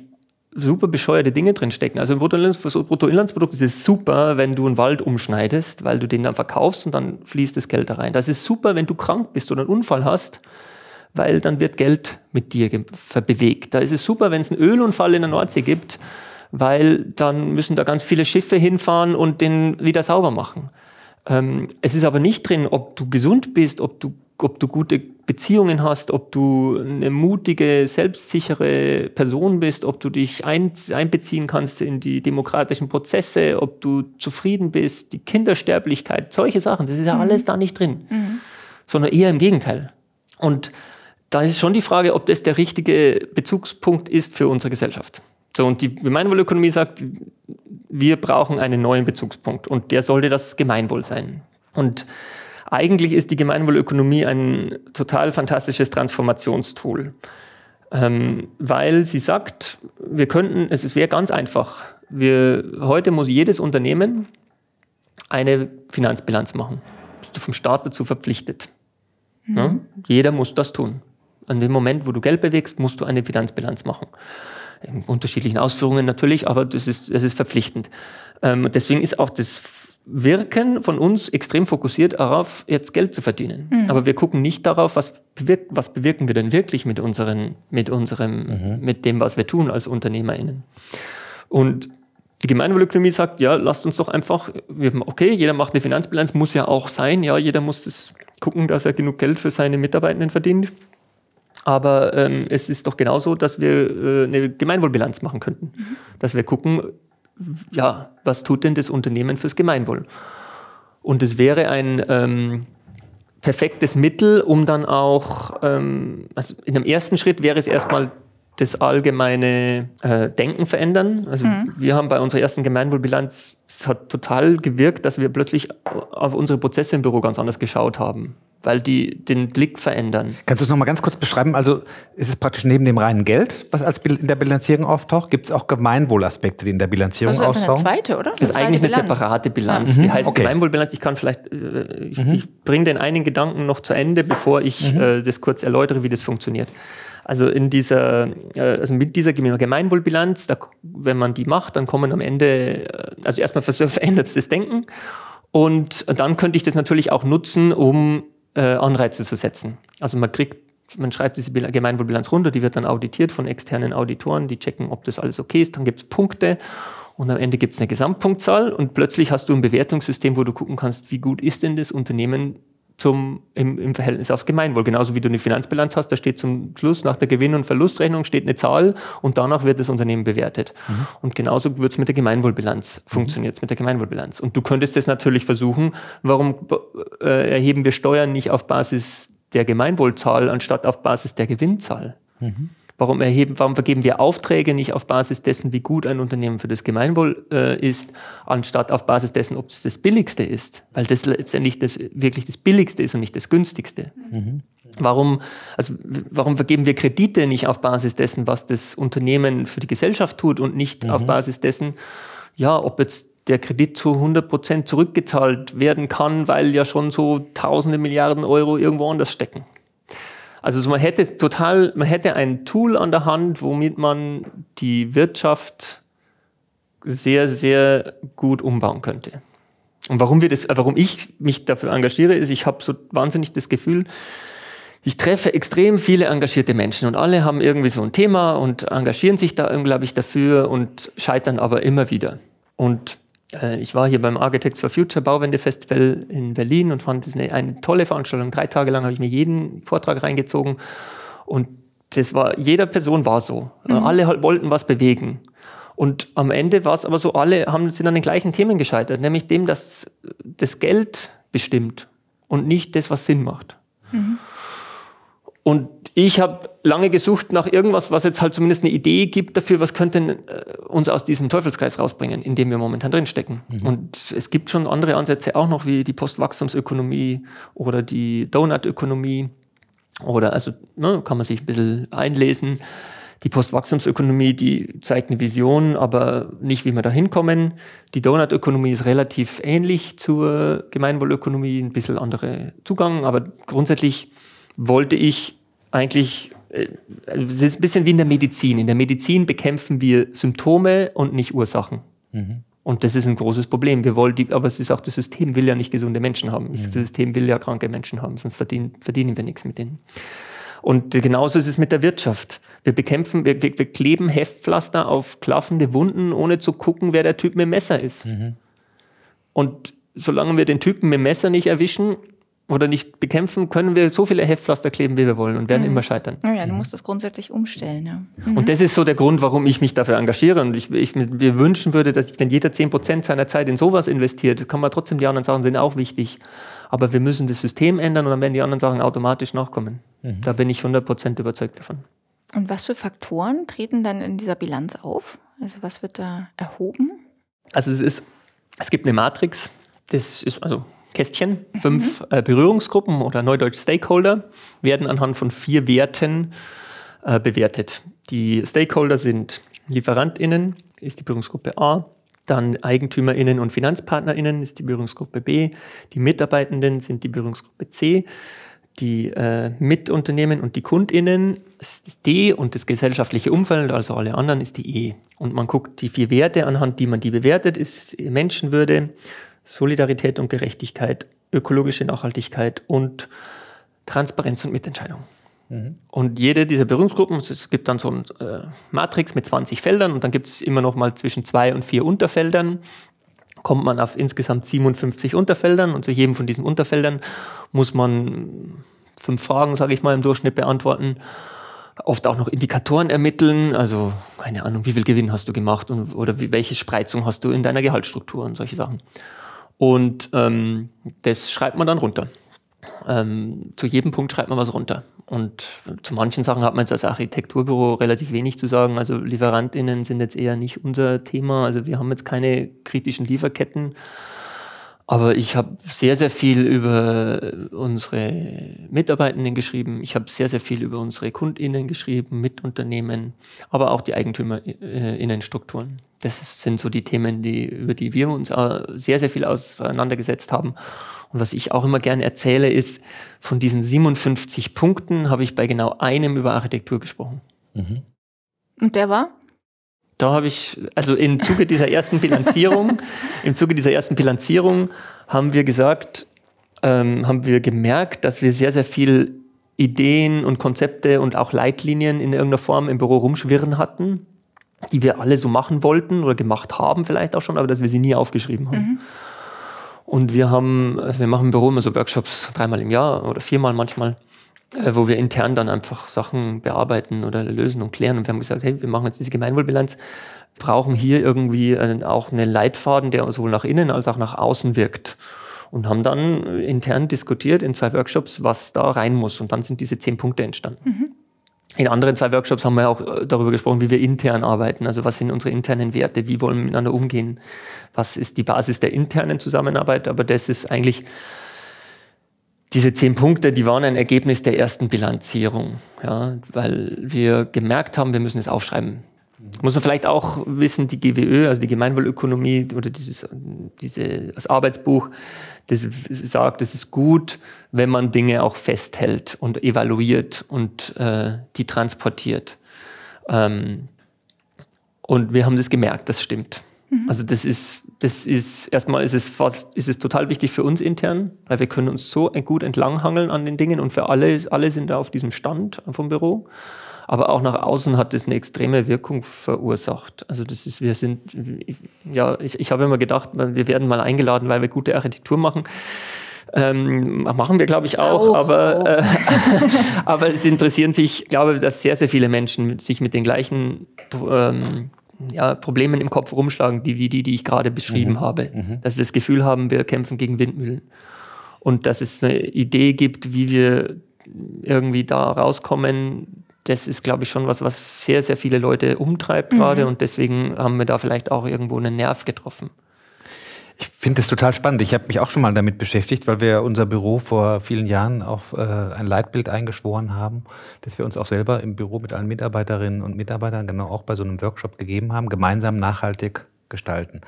A: super bescheuerte Dinge drinstecken. Also im Bruttoinlandsprodukt ist es super, wenn du einen Wald umschneidest, weil du den dann verkaufst und dann fließt das Geld da rein. Das ist super, wenn du krank bist oder einen Unfall hast, weil dann wird Geld mit dir bewegt. Da ist es super, wenn es einen Ölunfall in der Nordsee gibt, weil dann müssen da ganz viele Schiffe hinfahren und den wieder sauber machen. Ähm, es ist aber nicht drin, ob du gesund bist, ob du, ob du gute Beziehungen hast, ob du eine mutige, selbstsichere Person bist, ob du dich ein, einbeziehen kannst in die demokratischen Prozesse, ob du zufrieden bist, die Kindersterblichkeit, solche Sachen, das ist ja mhm. alles da nicht drin, mhm. sondern eher im Gegenteil. Und da ist schon die Frage, ob das der richtige Bezugspunkt ist für unsere Gesellschaft. So, und die Gemeinwohlökonomie sagt, wir brauchen einen neuen Bezugspunkt und der sollte das Gemeinwohl sein. Und eigentlich ist die Gemeinwohlökonomie ein total fantastisches Transformationstool, ähm, weil sie sagt, wir könnten, es wäre ganz einfach. Wir, heute muss jedes Unternehmen eine Finanzbilanz machen. Bist du vom Staat dazu verpflichtet. Mhm. Ja? Jeder muss das tun. An dem Moment, wo du Geld bewegst, musst du eine Finanzbilanz machen. In unterschiedlichen Ausführungen natürlich, aber das ist, das ist verpflichtend. Ähm, deswegen ist auch das Wirken von uns extrem fokussiert darauf, jetzt Geld zu verdienen. Mhm. Aber wir gucken nicht darauf, was, bewirk was bewirken wir denn wirklich mit, unseren, mit, unserem, mhm. mit dem, was wir tun als UnternehmerInnen. Und die Gemeinwohlökonomie sagt, ja, lasst uns doch einfach, okay, jeder macht eine Finanzbilanz, muss ja auch sein, ja, jeder muss das gucken, dass er genug Geld für seine Mitarbeitenden verdient. Aber ähm, es ist doch genauso, dass wir äh, eine Gemeinwohlbilanz machen könnten. Mhm. Dass wir gucken, ja, was tut denn das Unternehmen fürs Gemeinwohl? Und es wäre ein ähm, perfektes Mittel, um dann auch, ähm, also in einem ersten Schritt wäre es erstmal das allgemeine äh, Denken verändern. Also mhm. wir haben bei unserer ersten Gemeinwohlbilanz, es hat total gewirkt, dass wir plötzlich auf unsere Prozesse im Büro ganz anders geschaut haben weil die den Blick verändern.
D: Kannst du es nochmal ganz kurz beschreiben? Also ist es praktisch neben dem reinen Geld, was als in der Bilanzierung auftaucht, gibt es auch Gemeinwohlaspekte, die in der Bilanzierung
E: also
D: auftauchen?
E: Das ist eine zweite, oder?
A: Das ist eigentlich Bilanz. eine separate Bilanz. Mhm. Die heißt okay. Gemeinwohlbilanz. Ich kann vielleicht, äh, ich, mhm. ich bringe den einen Gedanken noch zu Ende, bevor ich mhm. äh, das kurz erläutere, wie das funktioniert. Also in dieser, äh, also mit dieser Gemeinwohlbilanz, da, wenn man die macht, dann kommen am Ende, äh, also erstmal verändert das Denken. Und dann könnte ich das natürlich auch nutzen, um äh, Anreize zu setzen. Also man kriegt, man schreibt diese Gemeinwohlbilanz runter, die wird dann auditiert von externen Auditoren, die checken, ob das alles okay ist, dann gibt es Punkte und am Ende gibt es eine Gesamtpunktzahl. Und plötzlich hast du ein Bewertungssystem, wo du gucken kannst, wie gut ist denn das Unternehmen zum, im, im Verhältnis aufs Gemeinwohl. Genauso wie du eine Finanzbilanz hast, da steht zum Schluss nach der Gewinn- und Verlustrechnung steht eine Zahl und danach wird das Unternehmen bewertet. Mhm. Und genauso wird es mit der Gemeinwohlbilanz, mhm. funktioniert es mit der Gemeinwohlbilanz. Und du könntest das natürlich versuchen, warum äh, erheben wir Steuern nicht auf Basis der Gemeinwohlzahl anstatt auf Basis der Gewinnzahl? Mhm. Warum, erheben, warum vergeben wir Aufträge nicht auf Basis dessen, wie gut ein Unternehmen für das Gemeinwohl äh, ist, anstatt auf Basis dessen, ob es das Billigste ist? Weil das letztendlich das, wirklich das Billigste ist und nicht das Günstigste. Mhm. Warum, also, warum vergeben wir Kredite nicht auf Basis dessen, was das Unternehmen für die Gesellschaft tut und nicht mhm. auf Basis dessen, ja, ob jetzt der Kredit zu 100 Prozent zurückgezahlt werden kann, weil ja schon so tausende Milliarden Euro irgendwo anders stecken. Also man hätte total, man hätte ein Tool an der Hand, womit man die Wirtschaft sehr, sehr gut umbauen könnte. Und warum wir das, warum ich mich dafür engagiere, ist, ich habe so wahnsinnig das Gefühl, ich treffe extrem viele engagierte Menschen und alle haben irgendwie so ein Thema und engagieren sich da unglaublich dafür und scheitern aber immer wieder. Und Äh, ich war hier beim Architects for Future Bauwende Festival in Berlin und fand es eine, eine tolle Veranstaltung. Drei Tage lang habe ich mir jeden Vortrag reingezogen und das war, jeder Person war so. Mhm. Alle halt wollten was bewegen. Und am Ende war es aber so, alle haben, sind an den gleichen Themen gescheitert, nämlich dem, dass das Geld bestimmt und nicht das, was Sinn macht. Mhm. Und ich habe lange gesucht nach irgendwas, was jetzt halt zumindest eine Idee gibt dafür, was könnte äh, uns aus diesem Teufelskreis rausbringen, in dem wir momentan drinstecken. Mhm. Und es gibt schon andere Ansätze auch noch, wie die Postwachstumsökonomie oder die Donutökonomie. Oder also ne, kann man sich ein bisschen einlesen. Die Postwachstumsökonomie, die zeigt eine Vision, aber nicht, wie wir da hinkommen. Die Donutökonomie ist relativ ähnlich zur Gemeinwohlökonomie, ein bisschen anderer Zugang, aber grundsätzlich wollte ich eigentlich, äh, es ist ein bisschen wie in der Medizin. In der Medizin bekämpfen wir Symptome und nicht Ursachen. Mhm. Und das ist ein großes Problem. Wir wollen die, aber es ist auch das System will ja nicht gesunde Menschen haben. Das mhm. System will ja kranke Menschen haben, sonst verdienen, verdienen wir nichts mit denen. Und genauso ist es mit der Wirtschaft. Wir bekämpfen, wir, wir, wir kleben Heftpflaster auf klaffende Wunden, ohne zu gucken, wer der Typ mit dem Messer ist. Mhm. Und solange wir den Typen mit dem Messer nicht erwischen, oder nicht bekämpfen, können wir so viele Heftpflaster kleben, wie wir wollen und werden mhm. immer scheitern.
E: Ja, ja, du musst das grundsätzlich umstellen. Ja.
A: Mhm. Und das ist so der Grund, warum ich mich dafür engagiere und ich, ich mir wünschen würde, dass wenn jeder 10% seiner Zeit in sowas investiert, kann man trotzdem die anderen Sachen sind auch wichtig. Aber wir müssen das System ändern und dann werden die anderen Sachen automatisch nachkommen. Mhm. Da bin ich 100% überzeugt davon.
E: Und was für Faktoren treten dann in dieser Bilanz auf? Also was wird da erhoben?
A: Also es ist, es gibt eine Matrix, das ist also Kästchen. Fünf mhm. äh, Berührungsgruppen oder neudeutsch Stakeholder werden anhand von vier Werten äh, bewertet. Die Stakeholder sind LieferantInnen, ist die Berührungsgruppe A. Dann EigentümerInnen und FinanzpartnerInnen ist die Berührungsgruppe B. Die Mitarbeitenden sind die Berührungsgruppe C. Die äh, Mitunternehmen und die KundInnen ist das D und das gesellschaftliche Umfeld, also alle anderen, ist die E. Und man guckt die vier Werte, anhand die man die bewertet, ist Menschenwürde, Solidarität und Gerechtigkeit, ökologische Nachhaltigkeit und Transparenz und Mitentscheidung. Mhm. Und jede dieser Berührungsgruppen, es gibt dann so ein äh, Matrix mit 20 Feldern und dann gibt es immer noch mal zwischen zwei und vier Unterfeldern. Kommt man auf insgesamt 57 Unterfeldern und zu jedem von diesen Unterfeldern muss man fünf Fragen, sage ich mal, im Durchschnitt beantworten. Oft auch noch Indikatoren ermitteln, also keine Ahnung, wie viel Gewinn hast du gemacht und, oder wie, welche Spreizung hast du in deiner Gehaltsstruktur und solche Sachen. Und ähm, das schreibt man dann runter. Ähm, zu jedem Punkt schreibt man was runter. Und zu manchen Sachen hat man jetzt als Architekturbüro relativ wenig zu sagen. Also LieferantInnen sind jetzt eher nicht unser Thema. Also wir haben jetzt keine kritischen Lieferketten. Aber ich habe sehr, sehr viel über unsere Mitarbeitenden geschrieben. Ich habe sehr, sehr viel über unsere KundInnen geschrieben, Mitunternehmen, aber auch die EigentümerInnenstrukturen. Das sind so die Themen, die, über die wir uns sehr, sehr viel auseinandergesetzt haben. Und was ich auch immer gerne erzähle, ist, von diesen 57 Punkten habe ich bei genau einem über Architektur gesprochen. Mhm.
E: Und der war?
A: Da habe ich, also im Zuge dieser ersten Bilanzierung, im Zuge dieser ersten Bilanzierung haben wir gesagt, ähm, haben wir gemerkt, dass wir sehr, sehr viel Ideen und Konzepte und auch Leitlinien in irgendeiner Form im Büro rumschwirren hatten, die wir alle so machen wollten oder gemacht haben vielleicht auch schon, aber dass wir sie nie aufgeschrieben haben. Mhm. Und wir haben, wir machen im Büro immer so Workshops dreimal im Jahr oder viermal manchmal. Äh, wo wir intern dann einfach Sachen bearbeiten oder lösen und klären. Und wir haben gesagt, hey, wir machen jetzt diese Gemeinwohlbilanz, brauchen hier irgendwie auch einen Leitfaden, der sowohl nach innen als auch nach außen wirkt. Und haben dann intern diskutiert in zwei Workshops, was da rein muss. Und dann sind diese zehn Punkte entstanden. Mhm. In anderen zwei Workshops haben wir auch äh, darüber gesprochen, wie wir intern arbeiten. Also was sind unsere internen Werte? Wie wollen wir miteinander umgehen? Was ist die Basis der internen Zusammenarbeit? Aber das ist eigentlich diese zehn Punkte, die waren ein Ergebnis der ersten Bilanzierung, ja, weil wir gemerkt haben, wir müssen es aufschreiben. Muss man vielleicht auch wissen, die GWÖ, also die Gemeinwohlökonomie oder dieses, diese, das Arbeitsbuch, das sagt, es ist gut, wenn man Dinge auch festhält und evaluiert und äh, die transportiert. Ähm, und wir haben das gemerkt, das stimmt. Mhm. Also das ist, das ist, erstmal ist es fast, ist es total wichtig für uns intern, weil wir können uns so gut entlanghangeln an den Dingen und für alle, alle sind da auf diesem Stand vom Büro. Aber auch nach außen hat das eine extreme Wirkung verursacht. Also das ist, wir sind, ja, ich, ich habe immer gedacht, wir werden mal eingeladen, weil wir gute Architektur machen. Ähm, machen wir, glaube ich, auch, auch aber, auch. Äh, aber es interessieren sich, ich glaube, dass sehr, sehr viele Menschen sich mit den gleichen ähm, ja, Problemen im Kopf rumschlagen, die, die, die, die ich gerade beschrieben mhm. habe. Mhm. Dass wir das Gefühl haben, wir kämpfen gegen Windmühlen. Und dass es eine Idee gibt, wie wir irgendwie da rauskommen, das ist, glaube ich, schon was, was sehr, sehr viele Leute umtreibt mhm. gerade. Und deswegen haben wir da vielleicht auch irgendwo einen Nerv getroffen.
D: Ich finde das total spannend. Ich habe mich auch schon mal damit beschäftigt, weil wir unser Büro vor vielen Jahren auf äh, ein Leitbild eingeschworen haben, das wir uns auch selber im Büro mit allen Mitarbeiterinnen und Mitarbeitern genau auch bei so einem Workshop gegeben haben, gemeinsam nachhaltig gestalten.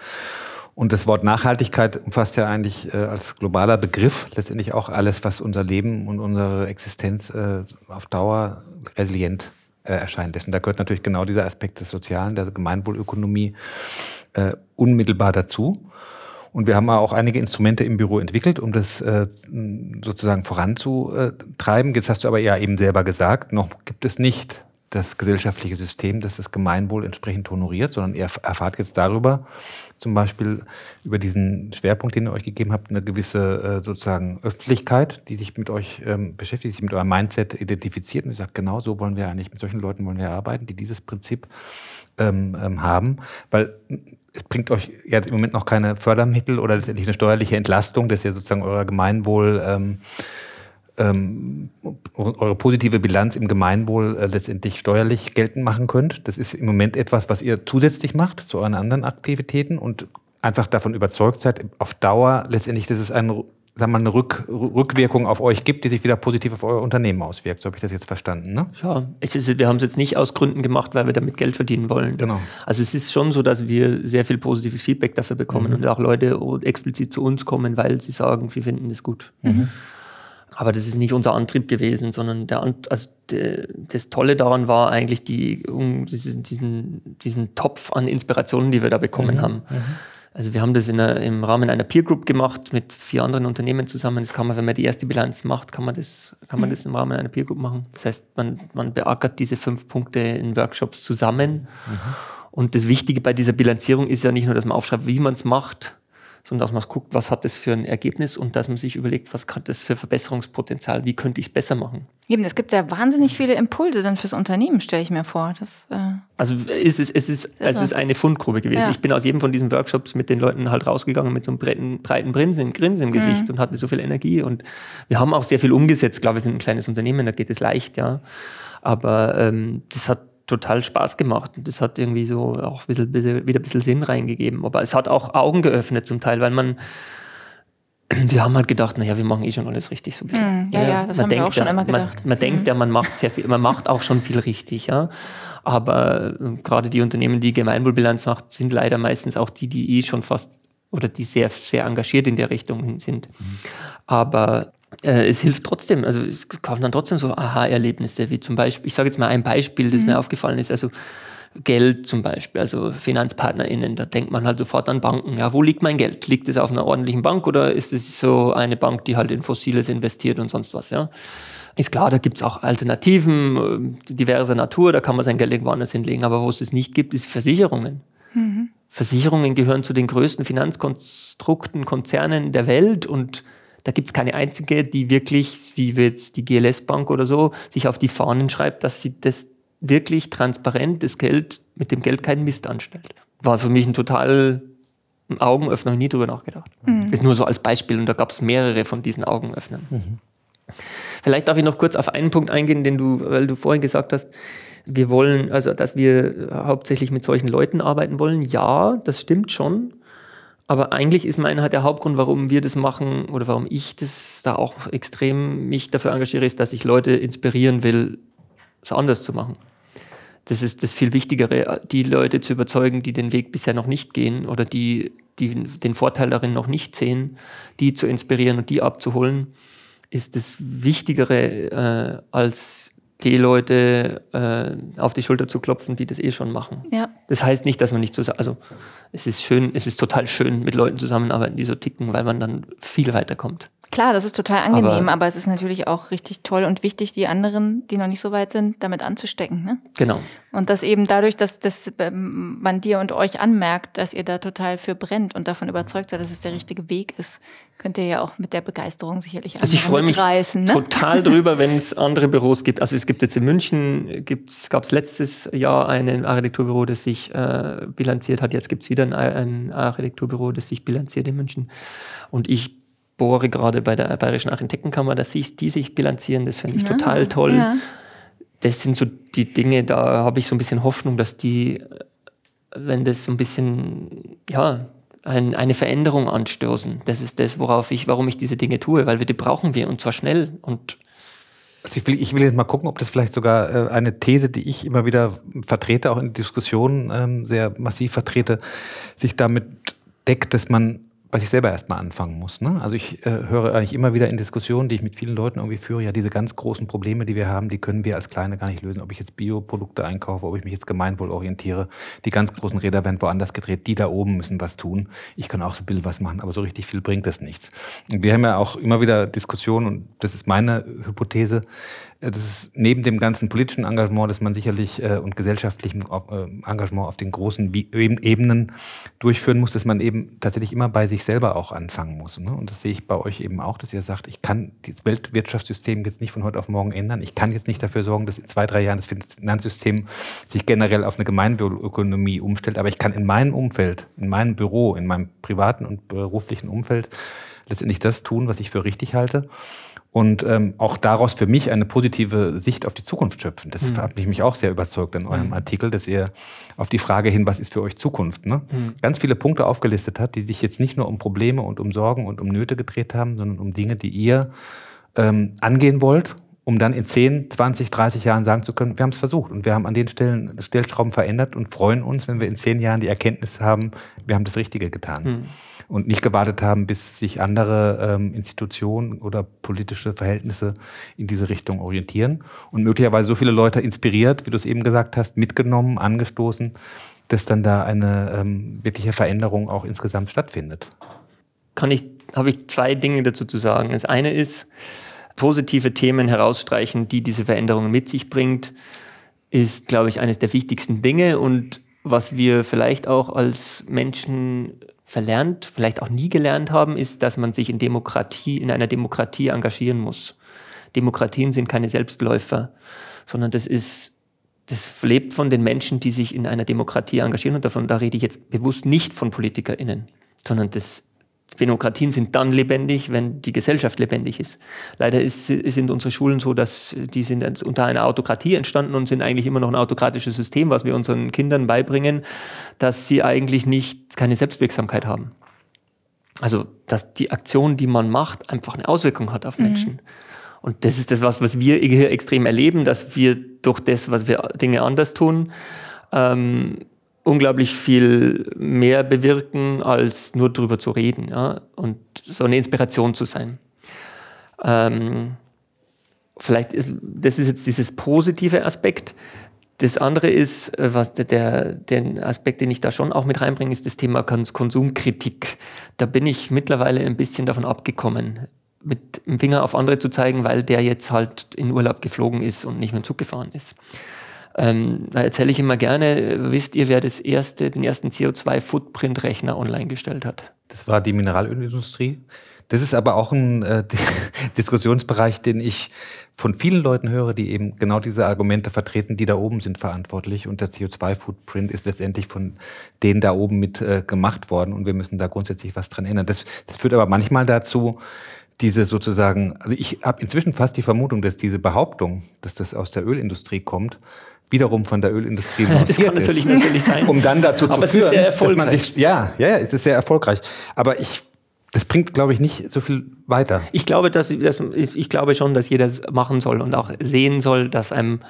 D: Und das Wort Nachhaltigkeit umfasst ja eigentlich äh, als globaler Begriff letztendlich auch alles, was unser Leben und unsere Existenz äh, auf Dauer resilient äh, erscheinen lässt. Und da gehört natürlich genau dieser Aspekt des Sozialen, der Gemeinwohlökonomie äh, unmittelbar dazu. Und wir haben auch einige Instrumente im Büro entwickelt, um das äh, sozusagen voranzutreiben. Jetzt hast du aber ja eben selber gesagt, noch gibt es nicht das gesellschaftliche System, das das Gemeinwohl entsprechend honoriert, sondern ihr erfahrt jetzt darüber, zum Beispiel über diesen Schwerpunkt, den ihr euch gegeben habt, eine gewisse äh, sozusagen Öffentlichkeit, die sich mit euch ähm, beschäftigt, sich mit eurem Mindset identifiziert und sagt, genau so wollen wir eigentlich, mit solchen Leuten wollen wir arbeiten, die dieses Prinzip ähm, ähm, haben, weil es bringt euch ja im Moment noch keine Fördermittel oder letztendlich eine steuerliche Entlastung, dass ihr sozusagen euer Gemeinwohl, ähm, ähm, eure positive Bilanz im Gemeinwohl äh, letztendlich steuerlich geltend machen könnt. Das ist im Moment etwas, was ihr zusätzlich macht zu euren anderen Aktivitäten und einfach davon überzeugt seid, auf Dauer letztendlich, dass es ein sagen wir mal, eine Rück, Rückwirkung auf euch gibt, die sich wieder positiv auf euer Unternehmen auswirkt. So habe ich das jetzt verstanden. Ne?
A: Ja, ist, wir haben es jetzt nicht aus Gründen gemacht, weil wir damit Geld verdienen wollen. Genau. Also es ist schon so, dass wir sehr viel positives Feedback dafür bekommen mhm. und auch Leute explizit zu uns kommen, weil sie sagen, wir finden es gut. Mhm. Aber das ist nicht unser Antrieb gewesen, sondern der, also der, das Tolle daran war eigentlich die, um diesen, diesen, diesen Topf an Inspirationen, die wir da bekommen mhm. haben. Mhm. Also wir haben das einer, im Rahmen einer Peer Group gemacht mit vier anderen Unternehmen zusammen. Das kann man, wenn man die erste Bilanz macht, kann man das, kann man mhm. das im Rahmen einer Peer Group machen. Das heißt, man, man beackert diese fünf Punkte in Workshops zusammen. Mhm. Und das Wichtige bei dieser Bilanzierung ist ja nicht nur, dass man aufschreibt, wie man es macht, sondern dass man guckt, was hat das für ein Ergebnis und dass man sich überlegt, was hat das für Verbesserungspotenzial, wie könnte ich es besser machen.
E: Eben, es gibt ja wahnsinnig viele Impulse dann fürs Unternehmen, stelle ich mir vor. Das,
A: äh also es ist, es, ist, es ist eine Fundgrube gewesen. Ja. Ich bin aus jedem von diesen Workshops mit den Leuten halt rausgegangen mit so einem breiten, breiten Grinsen, Grinsen im Gesicht mhm. und hatte so viel Energie. Und wir haben auch sehr viel umgesetzt. Ich glaube, wir sind ein kleines Unternehmen, da geht es leicht, ja. Aber ähm, das hat total Spaß gemacht. Und das hat irgendwie so auch ein bisschen, wieder ein bisschen Sinn reingegeben. Aber es hat auch Augen geöffnet zum Teil, weil man, wir haben halt gedacht, naja, wir machen eh schon alles richtig so ein
E: bisschen. Mm, ja, ja, das man haben wir auch schon
A: ja,
E: immer gedacht.
A: Man, man denkt ja, man macht sehr viel, man macht auch schon viel richtig, ja. Aber äh, gerade die Unternehmen, die Gemeinwohlbilanz macht, sind leider meistens auch die, die eh schon fast oder die sehr, sehr engagiert in der Richtung sind. Mhm. Aber äh, es hilft trotzdem, also es kaufen dann trotzdem so Aha-Erlebnisse, wie zum Beispiel, ich sage jetzt mal ein Beispiel, das mhm. mir aufgefallen ist, also Geld zum Beispiel, also FinanzpartnerInnen, da denkt man halt sofort an Banken. Ja, wo liegt mein Geld? Liegt es auf einer ordentlichen Bank oder ist es so eine Bank, die halt in Fossiles investiert und sonst was, ja? Ist klar, da gibt es auch Alternativen äh, diverser Natur, da kann man sein Geld irgendwo anders hinlegen, aber wo es es nicht gibt, ist Versicherungen. Mhm. Versicherungen gehören zu den größten Finanzkonstrukten, Konzernen der Welt und da gibt es keine einzige, die wirklich, wie jetzt die GLS Bank oder so, sich auf die Fahnen schreibt, dass sie das wirklich transparent, das Geld, mit dem Geld keinen Mist anstellt. War für mich ein total ein Augenöffner, nie drüber nachgedacht. Mhm. Das ist nur so als Beispiel und da gab es mehrere von diesen Augenöffnern. Mhm. Vielleicht darf ich noch kurz auf einen Punkt eingehen, den du, weil du vorhin gesagt hast, wir wollen, also dass wir hauptsächlich mit solchen Leuten arbeiten wollen. Ja, das stimmt schon. Aber eigentlich ist mein halt der Hauptgrund, warum wir das machen oder warum ich das da auch extrem mich dafür engagiere, ist, dass ich Leute inspirieren will, es anders zu machen. Das ist das viel Wichtigere, die Leute zu überzeugen, die den Weg bisher noch nicht gehen oder die, die den Vorteil darin noch nicht sehen, die zu inspirieren und die abzuholen, ist das Wichtigere äh, als die Leute äh, auf die Schulter zu klopfen, die das eh schon machen. Ja. Das heißt nicht, dass man nicht zusammen, also es ist schön, es ist total schön, mit Leuten zusammenarbeiten, die so ticken, weil man dann viel weiterkommt.
E: Klar, das ist total angenehm,
A: Aber-
E: aber, es ist natürlich auch richtig toll und wichtig, die anderen, die noch nicht so weit sind, damit anzustecken. Ne?
A: Genau.
E: Und das eben dadurch, dass, dass ähm, man dir und euch anmerkt, dass ihr da total für brennt und davon überzeugt seid, dass es der richtige Weg ist, könnt ihr ja auch mit der Begeisterung sicherlich
A: Also ich freue mich.
E: Ne?
A: total drüber, wenn es andere Büros gibt. Also es gibt jetzt in München, gab es letztes Jahr ein Architekturbüro, das sich äh, bilanziert hat. Jetzt gibt es wieder ein, ein Architekturbüro, das sich bilanziert in München. Und ich bohre gerade bei der Bayerischen Architektenkammer, dass sie, die sich bilanzieren. Das finde ich
E: Ja,
A: total toll.
E: Ja.
A: Das sind so die Dinge, da habe ich so ein bisschen Hoffnung, dass die, wenn das so ein bisschen, ja, ein, eine Veränderung anstoßen. Das ist das, worauf ich, warum ich diese Dinge tue, weil wir die brauchen wir und zwar schnell und
D: Also ich, will, ich will jetzt mal gucken, ob das vielleicht sogar äh, eine These, die ich immer wieder vertrete, auch in Diskussionen ähm, sehr massiv vertrete, sich damit deckt, dass man bei sich selber erstmal anfangen muss. Ne? Also ich äh, höre eigentlich immer wieder in Diskussionen, die ich mit vielen Leuten irgendwie führe, ja, diese ganz großen Probleme, die wir haben, die können wir als Kleine gar nicht lösen. Ob ich jetzt Bioprodukte einkaufe, ob ich mich jetzt gemeinwohl orientiere, die ganz großen Räder werden woanders gedreht, die da oben müssen was tun. Ich kann auch so ein bisschen was machen, aber so richtig viel bringt das nichts. Und wir haben ja auch immer wieder Diskussionen, und das ist meine Hypothese, das ist neben dem ganzen politischen Engagement, das man sicherlich äh, und gesellschaftlichen äh, Engagement auf den großen Ebenen durchführen muss, dass man eben tatsächlich immer bei sich selber auch anfangen muss. Ne? Und das sehe ich bei euch eben auch, dass ihr sagt, ich kann das Weltwirtschaftssystem jetzt nicht von heute auf morgen ändern. Ich kann jetzt nicht dafür sorgen, dass in zwei, drei Jahren das Finanzsystem sich generell auf eine Gemeinwohlökonomie umstellt, aber ich kann in meinem Umfeld, in meinem Büro, in meinem privaten und beruflichen Umfeld letztendlich das tun, was ich für richtig halte und ähm, auch daraus für mich eine positive Sicht auf die Zukunft schöpfen. Das hat mich, mich auch sehr überzeugt in eurem Artikel, dass ihr auf die Frage hin, was ist für euch Zukunft, ne? ganz viele Punkte aufgelistet hat, die sich jetzt nicht nur um Probleme und um Sorgen und um Nöte gedreht haben, sondern um Dinge, die ihr ähm, angehen wollt, um dann in 10, 20, 30 Jahren sagen zu können, wir haben es versucht und wir haben an den Stellen Stellschrauben verändert und freuen uns, wenn wir in 10 Jahren die Erkenntnis haben, wir haben das Richtige getan. Und nicht gewartet haben, bis sich andere ähm, Institutionen oder politische Verhältnisse in diese Richtung orientieren und möglicherweise so viele Leute inspiriert, wie du es eben gesagt hast, mitgenommen, angestoßen, dass dann da eine ähm, wirkliche Veränderung auch insgesamt stattfindet.
A: kann ich, habe ich zwei Dinge dazu zu sagen. Das eine ist, positive Themen herausstreichen, die diese Veränderungen mit sich bringt, ist, glaube ich, eines der wichtigsten Dinge und was wir vielleicht auch als Menschen verlernt, vielleicht auch nie gelernt haben, ist, dass man sich in Demokratie, in einer Demokratie engagieren muss. Demokratien sind keine Selbstläufer, sondern das ist, das lebt von den Menschen, die sich in einer Demokratie engagieren und davon, da rede ich jetzt bewusst nicht von PolitikerInnen, sondern das Demokratien sind dann lebendig, wenn die Gesellschaft lebendig ist. Leider ist, sind unsere Schulen so, dass die sind unter einer Autokratie entstanden und sind eigentlich immer noch ein autokratisches System, was wir unseren Kindern beibringen, dass sie eigentlich nicht keine Selbstwirksamkeit haben. Also, dass die Aktion, die man macht, einfach eine Auswirkung hat auf Menschen. Und das ist das, was, was wir hier extrem erleben, dass wir durch das, was wir Dinge anders tun, ähm, unglaublich viel mehr bewirken, als nur drüber zu reden ja? und so eine Inspiration zu sein. Ähm, vielleicht ist das ist jetzt dieses positive Aspekt. Das andere ist, was der, den Aspekt, den ich da schon auch mit reinbringe, ist das Thema Kons- Konsumkritik. Da bin ich mittlerweile ein bisschen davon abgekommen, mit dem Finger auf andere zu zeigen, weil der jetzt halt in Urlaub geflogen ist und nicht mit dem Zug gefahren ist. Ähm, da erzähle ich immer gerne, wisst ihr, wer das erste, den ersten CO2-Footprint-Rechner online gestellt hat?
D: Das war die Mineralölindustrie. Das ist aber auch ein äh, Diskussionsbereich, den ich von vielen Leuten höre, die eben genau diese Argumente vertreten, die da oben sind verantwortlich. Und der CO2-Footprint ist letztendlich von denen da oben mit äh, gemacht worden und wir müssen da grundsätzlich was dran ändern. Das, das führt aber manchmal dazu, diese sozusagen, also ich habe inzwischen fast die Vermutung, dass diese Behauptung, dass das aus der Ölindustrie kommt, wiederum von der Ölindustrie
A: Das kann natürlich,
D: ist,
A: natürlich sein.
D: um dann dazu
A: Aber
D: zu
A: es ist
D: führen,
A: sehr
D: dass man sich, ja, ja, ja, es ist sehr erfolgreich. Aber ich, das bringt, glaube ich, nicht so viel weiter.
A: Ich glaube, dass, dass, ich glaube schon, dass jeder machen soll und auch sehen soll, dass einem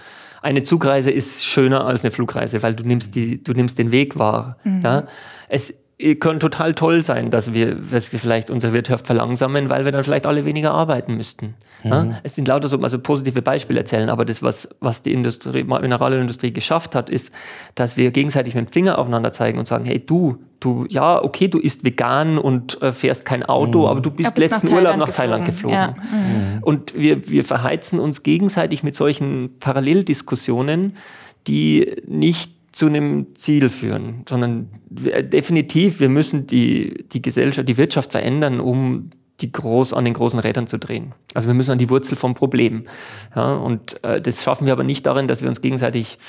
A: eine Zugreise ist schöner als eine Flugreise, weil du nimmst, die, du nimmst den Weg wahr. Ja? Es, kann total toll sein, dass wir, dass wir vielleicht unsere Wirtschaft verlangsamen, weil wir dann vielleicht alle weniger arbeiten müssten. Mhm. Ja? Es sind lauter so also positive Beispiele erzählen, aber das, was, was die Industrie, Mineralindustrie geschafft hat, ist, dass wir gegenseitig mit dem Finger aufeinander zeigen und sagen, hey du, du, ja, okay, du isst vegan und äh, fährst kein Auto, mhm. aber du bist, bist letzten Urlaub nach Thailand geflogen. Ja. Mhm. Und wir, wir verheizen uns gegenseitig mit solchen Paralleldiskussionen, die nicht zu einem Ziel führen, sondern wir, definitiv, wir müssen die, die Gesellschaft, die Wirtschaft verändern, um die groß an den großen Rädern zu drehen. Also wir müssen an die Wurzel vom Problem. Ja, und äh, das schaffen wir aber nicht darin, dass wir uns gegenseitig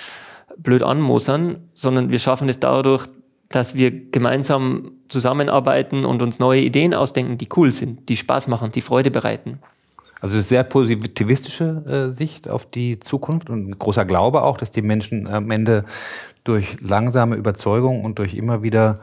A: blöd anmosern, sondern wir schaffen es dadurch, dass wir gemeinsam zusammenarbeiten und uns neue Ideen ausdenken, die cool sind, die Spaß machen, die Freude bereiten.
D: Also eine sehr positivistische äh, Sicht auf die Zukunft und ein großer Glaube auch, dass die Menschen am Ende durch langsame Überzeugung und durch immer wieder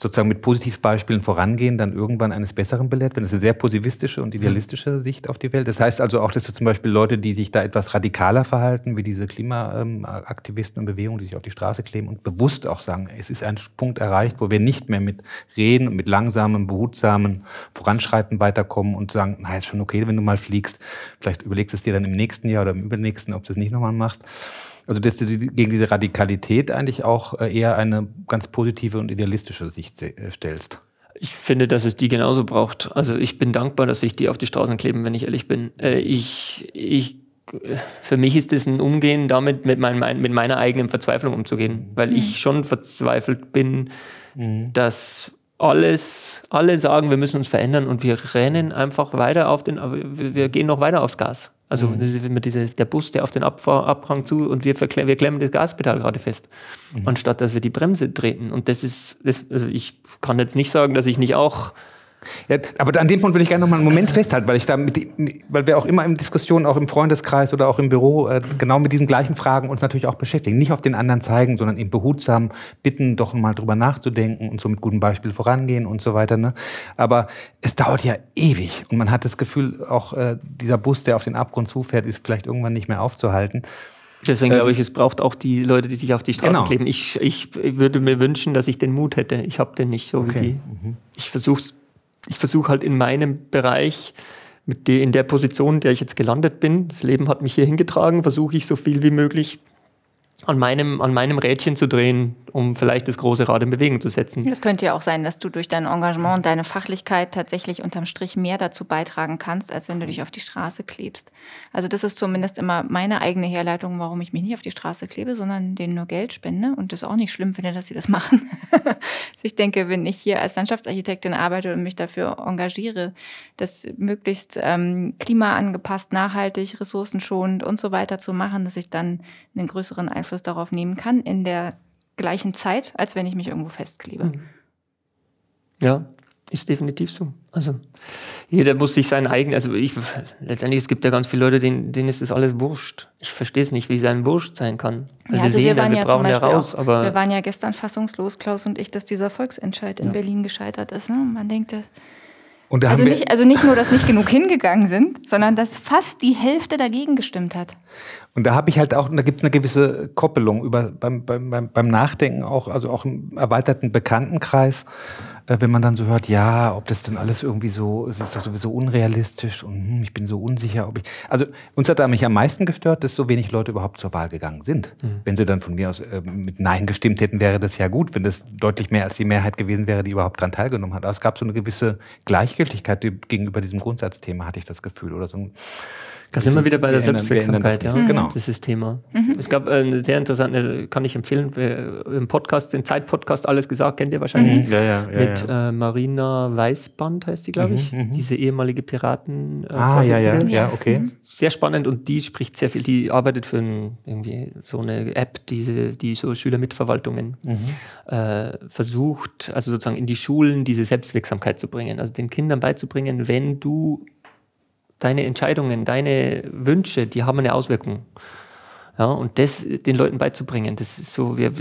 D: sozusagen mit Positivbeispielen vorangehen, dann irgendwann eines Besseren belehrt werden. Das ist eine sehr positivistische und idealistische mhm. Sicht auf die Welt. Das heißt also auch, dass du zum Beispiel Leute, die sich da etwas radikaler verhalten, wie diese Klimaaktivisten und Bewegungen, die sich auf die Straße kleben und bewusst auch sagen, es ist ein Punkt erreicht, wo wir nicht mehr mit Reden und mit langsamem, behutsamen Voranschreiten weiterkommen und sagen, na, ist schon okay, wenn du mal fliegst. Vielleicht überlegst du es dir dann im nächsten Jahr oder im übernächsten, ob du es nicht nochmal machst. Also dass du gegen diese Radikalität eigentlich auch äh, eher eine ganz positive und idealistische Sicht äh, stellst.
A: Ich finde, dass es die genauso braucht. Also ich bin dankbar, dass sich die auf die Straßen kleben, wenn ich ehrlich bin. Äh, ich, ich, für mich ist es ein Umgehen damit, mit, meinem, mit meiner eigenen Verzweiflung umzugehen, weil mhm. ich schon verzweifelt bin, mhm. dass alles, alle sagen, wir müssen uns verändern und wir rennen einfach weiter auf den, wir, gehen noch weiter aufs Gas. Also mhm. diese, der Bus, der auf den Abfahr Abhang zu und wir, wir klemmen das Gaspedal gerade fest, mhm. anstatt dass wir die Bremse treten. Und das ist, das, also ich kann jetzt nicht sagen, dass ich nicht auch
D: ja, aber an dem Punkt würde ich gerne noch mal einen Moment festhalten, weil ich da mit, weil wir auch immer in Diskussionen, auch im Freundeskreis oder auch im Büro, äh, genau mit diesen gleichen Fragen uns natürlich auch beschäftigen. Nicht auf den anderen zeigen, sondern eben behutsam bitten, doch mal drüber nachzudenken und so mit gutem Beispiel vorangehen und so weiter. Ne? Aber es dauert ja ewig und man hat das Gefühl, auch äh, dieser Bus, der auf den Abgrund zufährt, ist vielleicht irgendwann nicht mehr aufzuhalten.
A: Deswegen glaube ähm, ich, es braucht auch die Leute, die sich auf die Straße genau. kleben. Ich, ich, würde mir wünschen, dass ich den Mut hätte. Ich habe den nicht so okay. wie die. Mhm. Ich versuche es ich versuche halt in meinem Bereich, mit der, in der Position, in der ich jetzt gelandet bin, das Leben hat mich hier hingetragen, versuche ich so viel wie möglich an meinem, an meinem Rädchen zu drehen, um vielleicht das große Rad in Bewegung zu setzen.
E: Es könnte ja auch sein, dass du durch dein Engagement und deine Fachlichkeit tatsächlich unterm Strich mehr dazu beitragen kannst, als wenn du dich auf die Straße klebst. Also das ist zumindest immer meine eigene Herleitung, warum ich mich nicht auf die Straße klebe, sondern denen nur Geld spende und das auch nicht schlimm finde, dass sie das machen. also ich denke, wenn ich hier als Landschaftsarchitektin arbeite und mich dafür engagiere, das möglichst ähm, klimaangepasst, nachhaltig, ressourcenschonend und so weiter zu machen, dass ich dann einen größeren Einfluss darauf nehmen kann in der gleichen Zeit, als wenn ich mich irgendwo festklebe. Mhm.
A: Ja, ist definitiv so. Also jeder muss sich sein eigen, also ich, letztendlich, es gibt ja ganz viele Leute, denen, denen ist das alles wurscht. Ich verstehe es nicht, wie es einem wurscht sein kann.
E: Ja, wir also sehen, wir, waren ja brauchen ja raus, auch, aber. Wir waren ja gestern fassungslos, Klaus und ich, dass dieser Volksentscheid in ja. Berlin gescheitert ist. Ne? Man denkt, das also, nicht, also nicht nur, dass nicht genug hingegangen sind, sondern dass fast die Hälfte dagegen gestimmt hat.
D: Und da habe ich halt auch, da gibt es eine gewisse Koppelung über beim, beim, beim Nachdenken auch, also auch im erweiterten Bekanntenkreis. Äh, wenn man dann so hört, ja, ob das dann alles irgendwie so, es ist doch sowieso unrealistisch und hm, ich bin so unsicher, ob ich. Also uns hat da mich am meisten gestört, dass so wenig Leute überhaupt zur Wahl gegangen sind. Mhm. Wenn sie dann von mir aus äh, mit Nein gestimmt hätten, wäre das ja gut, wenn das deutlich mehr als die Mehrheit gewesen wäre, die überhaupt daran teilgenommen hat. Aber es gab so eine gewisse Gleichgültigkeit gegenüber diesem Grundsatzthema, hatte ich das Gefühl. Oder so ein
A: da sind wir wieder bei der Selbstwirksamkeit, ja.
D: Genau.
A: Das ist das Thema. Mhm. Es gab eine sehr interessante, kann ich empfehlen, im Podcast, den Zeitpodcast alles gesagt, kennt ihr wahrscheinlich.
D: Mhm. Ja, ja, ja,
A: Mit Äh, Marina Weißband heißt sie, glaube ich. Mhm, mhm,
D: Diese
A: ehemalige Piraten.
D: Äh, ah, ja, ja, ja, okay.
A: Sehr spannend und die spricht sehr viel, die arbeitet für ein, irgendwie so eine App, diese, die so Schülermitverwaltungen mhm. äh, versucht, also sozusagen in die Schulen diese Selbstwirksamkeit zu bringen. Also den Kindern beizubringen, wenn du deine Entscheidungen, deine Wünsche, die haben eine Auswirkung. Ja, und das den Leuten beizubringen, das ist so, wir,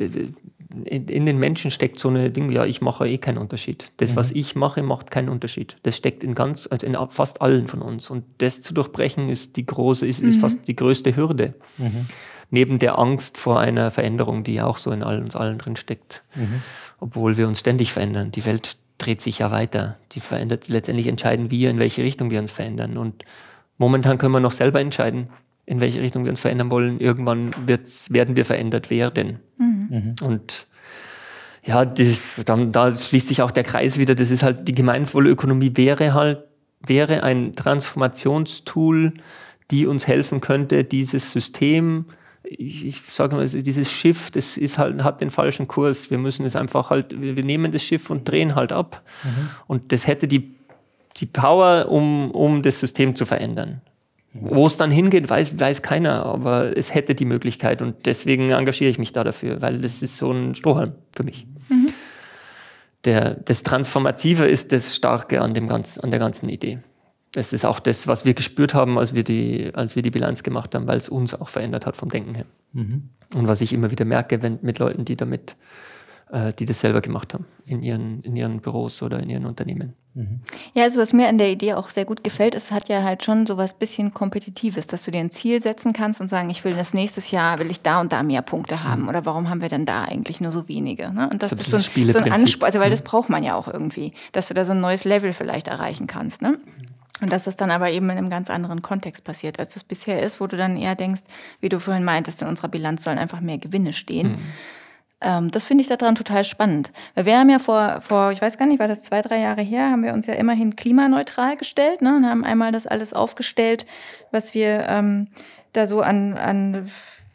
A: in, in, den Menschen steckt so eine Ding, ja, ich mache eh keinen Unterschied. Das, mhm. was ich mache, macht keinen Unterschied. Das steckt in ganz, also in fast allen von uns. Und das zu durchbrechen ist die große, ist, mhm. ist fast die größte Hürde. Mhm. neben der Angst vor einer Veränderung, die auch so in all, uns allen drin steckt. Obwohl wir uns ständig verändern. Die Welt dreht sich ja weiter. Die verändert, letztendlich entscheiden wir, in welche Richtung wir uns verändern. Und momentan können wir noch selber entscheiden, in welche Richtung wir uns verändern wollen. Irgendwann wird's, werden wir verändert werden. Und ja, die, dann, da schließt sich auch der Kreis wieder. Das ist halt, die gemeinvolle Ökonomie wäre halt, wäre ein Transformationstool, die uns helfen könnte, dieses System, ich, ich sage mal, dieses Schiff, das ist halt, hat den falschen Kurs. Wir müssen es einfach halt, wir, wir nehmen das Schiff und drehen halt ab. Und das hätte die, die Power, um, um das System zu verändern. Wo es dann hingeht, weiß, weiß keiner, aber es hätte die Möglichkeit und deswegen engagiere ich mich da dafür, weil das ist so ein Strohhalm für mich. Der, das Transformative ist das Starke an, dem ganz, an der ganzen Idee. Das ist auch das, was wir gespürt haben, als wir die, als wir die Bilanz gemacht haben, weil es uns auch verändert hat vom Denken her. Und was ich immer wieder merke, wenn mit Leuten, die damit, äh, die das selber gemacht haben, in ihren, in ihren Büros oder in ihren Unternehmen.
E: Ja, also was mir an der Idee auch sehr gut gefällt, es hat ja halt schon so was bisschen Kompetitives, dass du dir ein Ziel setzen kannst und sagen, ich will das nächstes Jahr, will ich da und da mehr Punkte haben oder warum haben wir denn da eigentlich nur so wenige? Ne? Und das
A: So
E: ist so ein, so ein. Anspruch, also weil das braucht man ja auch irgendwie, dass du da so ein neues Level vielleicht erreichen kannst. Ne? Und dass das dann aber eben in einem ganz anderen Kontext passiert, als das bisher ist, wo du dann eher denkst, wie du vorhin meintest, in unserer Bilanz sollen einfach mehr Gewinne stehen. Ähm, das finde ich daran total spannend. Weil wir haben ja vor, vor, ich weiß gar nicht, war das zwei, drei Jahre her, haben wir uns ja immerhin klimaneutral gestellt ne, und haben einmal das alles aufgestellt, was wir ähm, da so an, an,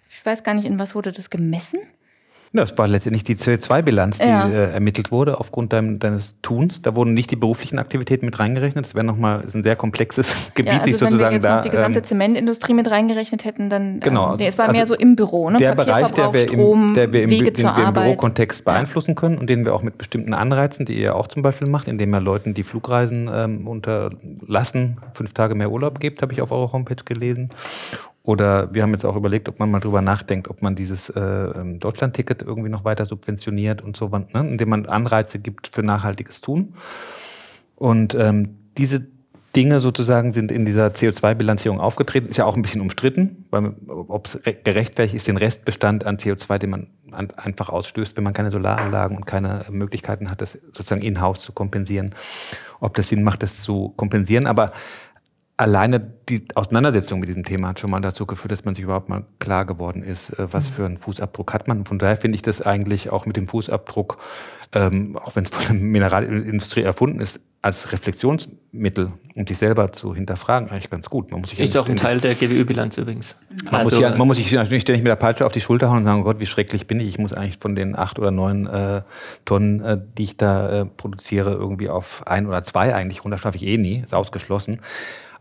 E: ich weiß gar nicht, in was wurde das gemessen?
D: Das war letztendlich die CO2-Bilanz, die
E: Ja.
D: äh, ermittelt wurde aufgrund dein, deines Tuns. Da wurden nicht die beruflichen Aktivitäten mit reingerechnet. Das wäre nochmal ein sehr komplexes Gebiet,
E: Ja, also
D: sich
E: wenn wir
D: sozusagen
E: jetzt
D: da.
E: noch die gesamte
D: ähm,
E: Zementindustrie mit reingerechnet hätten, dann
D: Genau,
E: ähm, nee, es war
D: also
E: mehr so im Büro, ne?
D: der Bereich, der wir im, der wir im,
E: Wege
D: den wir im. Bürokontext beeinflussen können und den wir auch mit bestimmten Anreizen, die ihr auch zum Beispiel macht, indem ihr Leuten die Flugreisen ähm, unterlassen, fünf Tage mehr Urlaub gebt, habe ich auf eurer Homepage gelesen. Oder wir haben jetzt auch überlegt, ob man mal drüber nachdenkt, ob man dieses äh, ähm, Deutschland-Ticket irgendwie noch weiter subventioniert und so, ne? indem man Anreize gibt für nachhaltiges Tun. Und ähm, diese Dinge sozusagen sind in dieser CO2-Bilanzierung aufgetreten. Ist ja auch ein bisschen umstritten, weil ob es re- gerechtfertigt ist, den Restbestand an CO2, den man an, einfach ausstößt, wenn man keine Solaranlagen und keine Möglichkeiten hat, das sozusagen in-house zu kompensieren, ob das Sinn macht, das zu kompensieren. Aber alleine die Auseinandersetzung mit diesem Thema hat schon mal dazu geführt, dass man sich überhaupt mal klar geworden ist, äh, was für einen Fußabdruck hat man. Von daher finde ich das eigentlich auch mit dem Fußabdruck, ähm, auch wenn es von der Mineralindustrie erfunden ist, als Reflexionsmittel, um sich selber zu hinterfragen, eigentlich ganz gut. Man muss sich
A: Ist auch ein Teil der GWÖ-Bilanz übrigens.
D: man, muss ja, man muss sich natürlich ständig mit der Peitsche auf die Schulter hauen und sagen, oh Gott, wie schrecklich bin ich. Ich muss eigentlich von den acht oder neun äh, Tonnen, äh, die ich da äh, produziere, irgendwie auf ein oder zwei eigentlich runter. Schaffe ich eh nie, ist ausgeschlossen.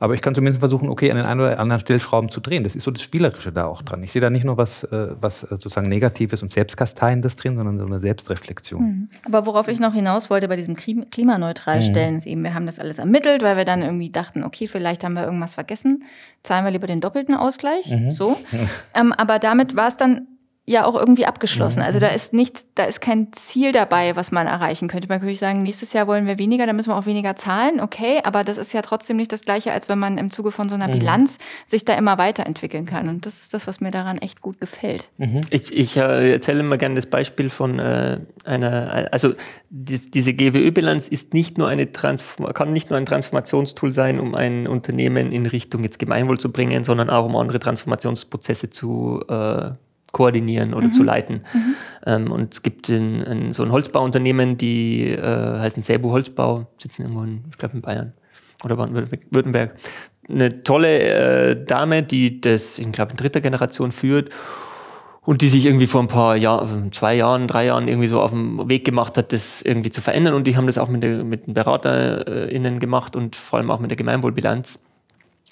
D: Aber ich kann zumindest versuchen, okay, an den einen oder anderen Stellschrauben zu drehen. Das ist so das Spielerische da auch dran. Ich sehe da nicht nur was, äh, was äh, sozusagen Negatives und Selbstkasteiendes drin, sondern so eine Selbstreflexion.
E: Aber worauf ich noch hinaus wollte bei diesem Klim- klimaneutral stellen, ist eben, wir haben das alles ermittelt, weil wir dann irgendwie dachten, okay, vielleicht haben wir irgendwas vergessen, zahlen wir lieber den doppelten Ausgleich, so. Ähm, aber damit war es dann ja auch irgendwie abgeschlossen. Also da ist nichts, da ist kein Ziel dabei, was man erreichen könnte. Man könnte sagen, nächstes Jahr wollen wir weniger, dann müssen wir auch weniger zahlen, okay, aber das ist ja trotzdem nicht das Gleiche, als wenn man im Zuge von so einer Bilanz sich da immer weiterentwickeln kann. Und das ist das, was mir daran echt gut gefällt.
A: Ich, ich äh, erzähle immer gerne das Beispiel von äh, einer, also dies, diese GWÖ-Bilanz ist nicht nur eine Transform kann nicht nur ein Transformationstool sein, um ein Unternehmen in Richtung jetzt Gemeinwohl zu bringen, sondern auch um andere Transformationsprozesse zu äh, koordinieren oder zu leiten. Ähm, und es gibt in, in so ein Holzbauunternehmen, die äh, heißen Sebu Holzbau, sitzen irgendwo in, ich glaube in Bayern oder Baden-Württemberg. Eine tolle äh, Dame, die das, ich glaube, in dritter Generation führt und die sich irgendwie vor ein paar Jahren, zwei Jahren, drei Jahren irgendwie so auf dem Weg gemacht hat, das irgendwie zu verändern. Und die haben das auch mit, der, mit den BeraterInnen gemacht und vor allem auch mit der Gemeinwohlbilanz.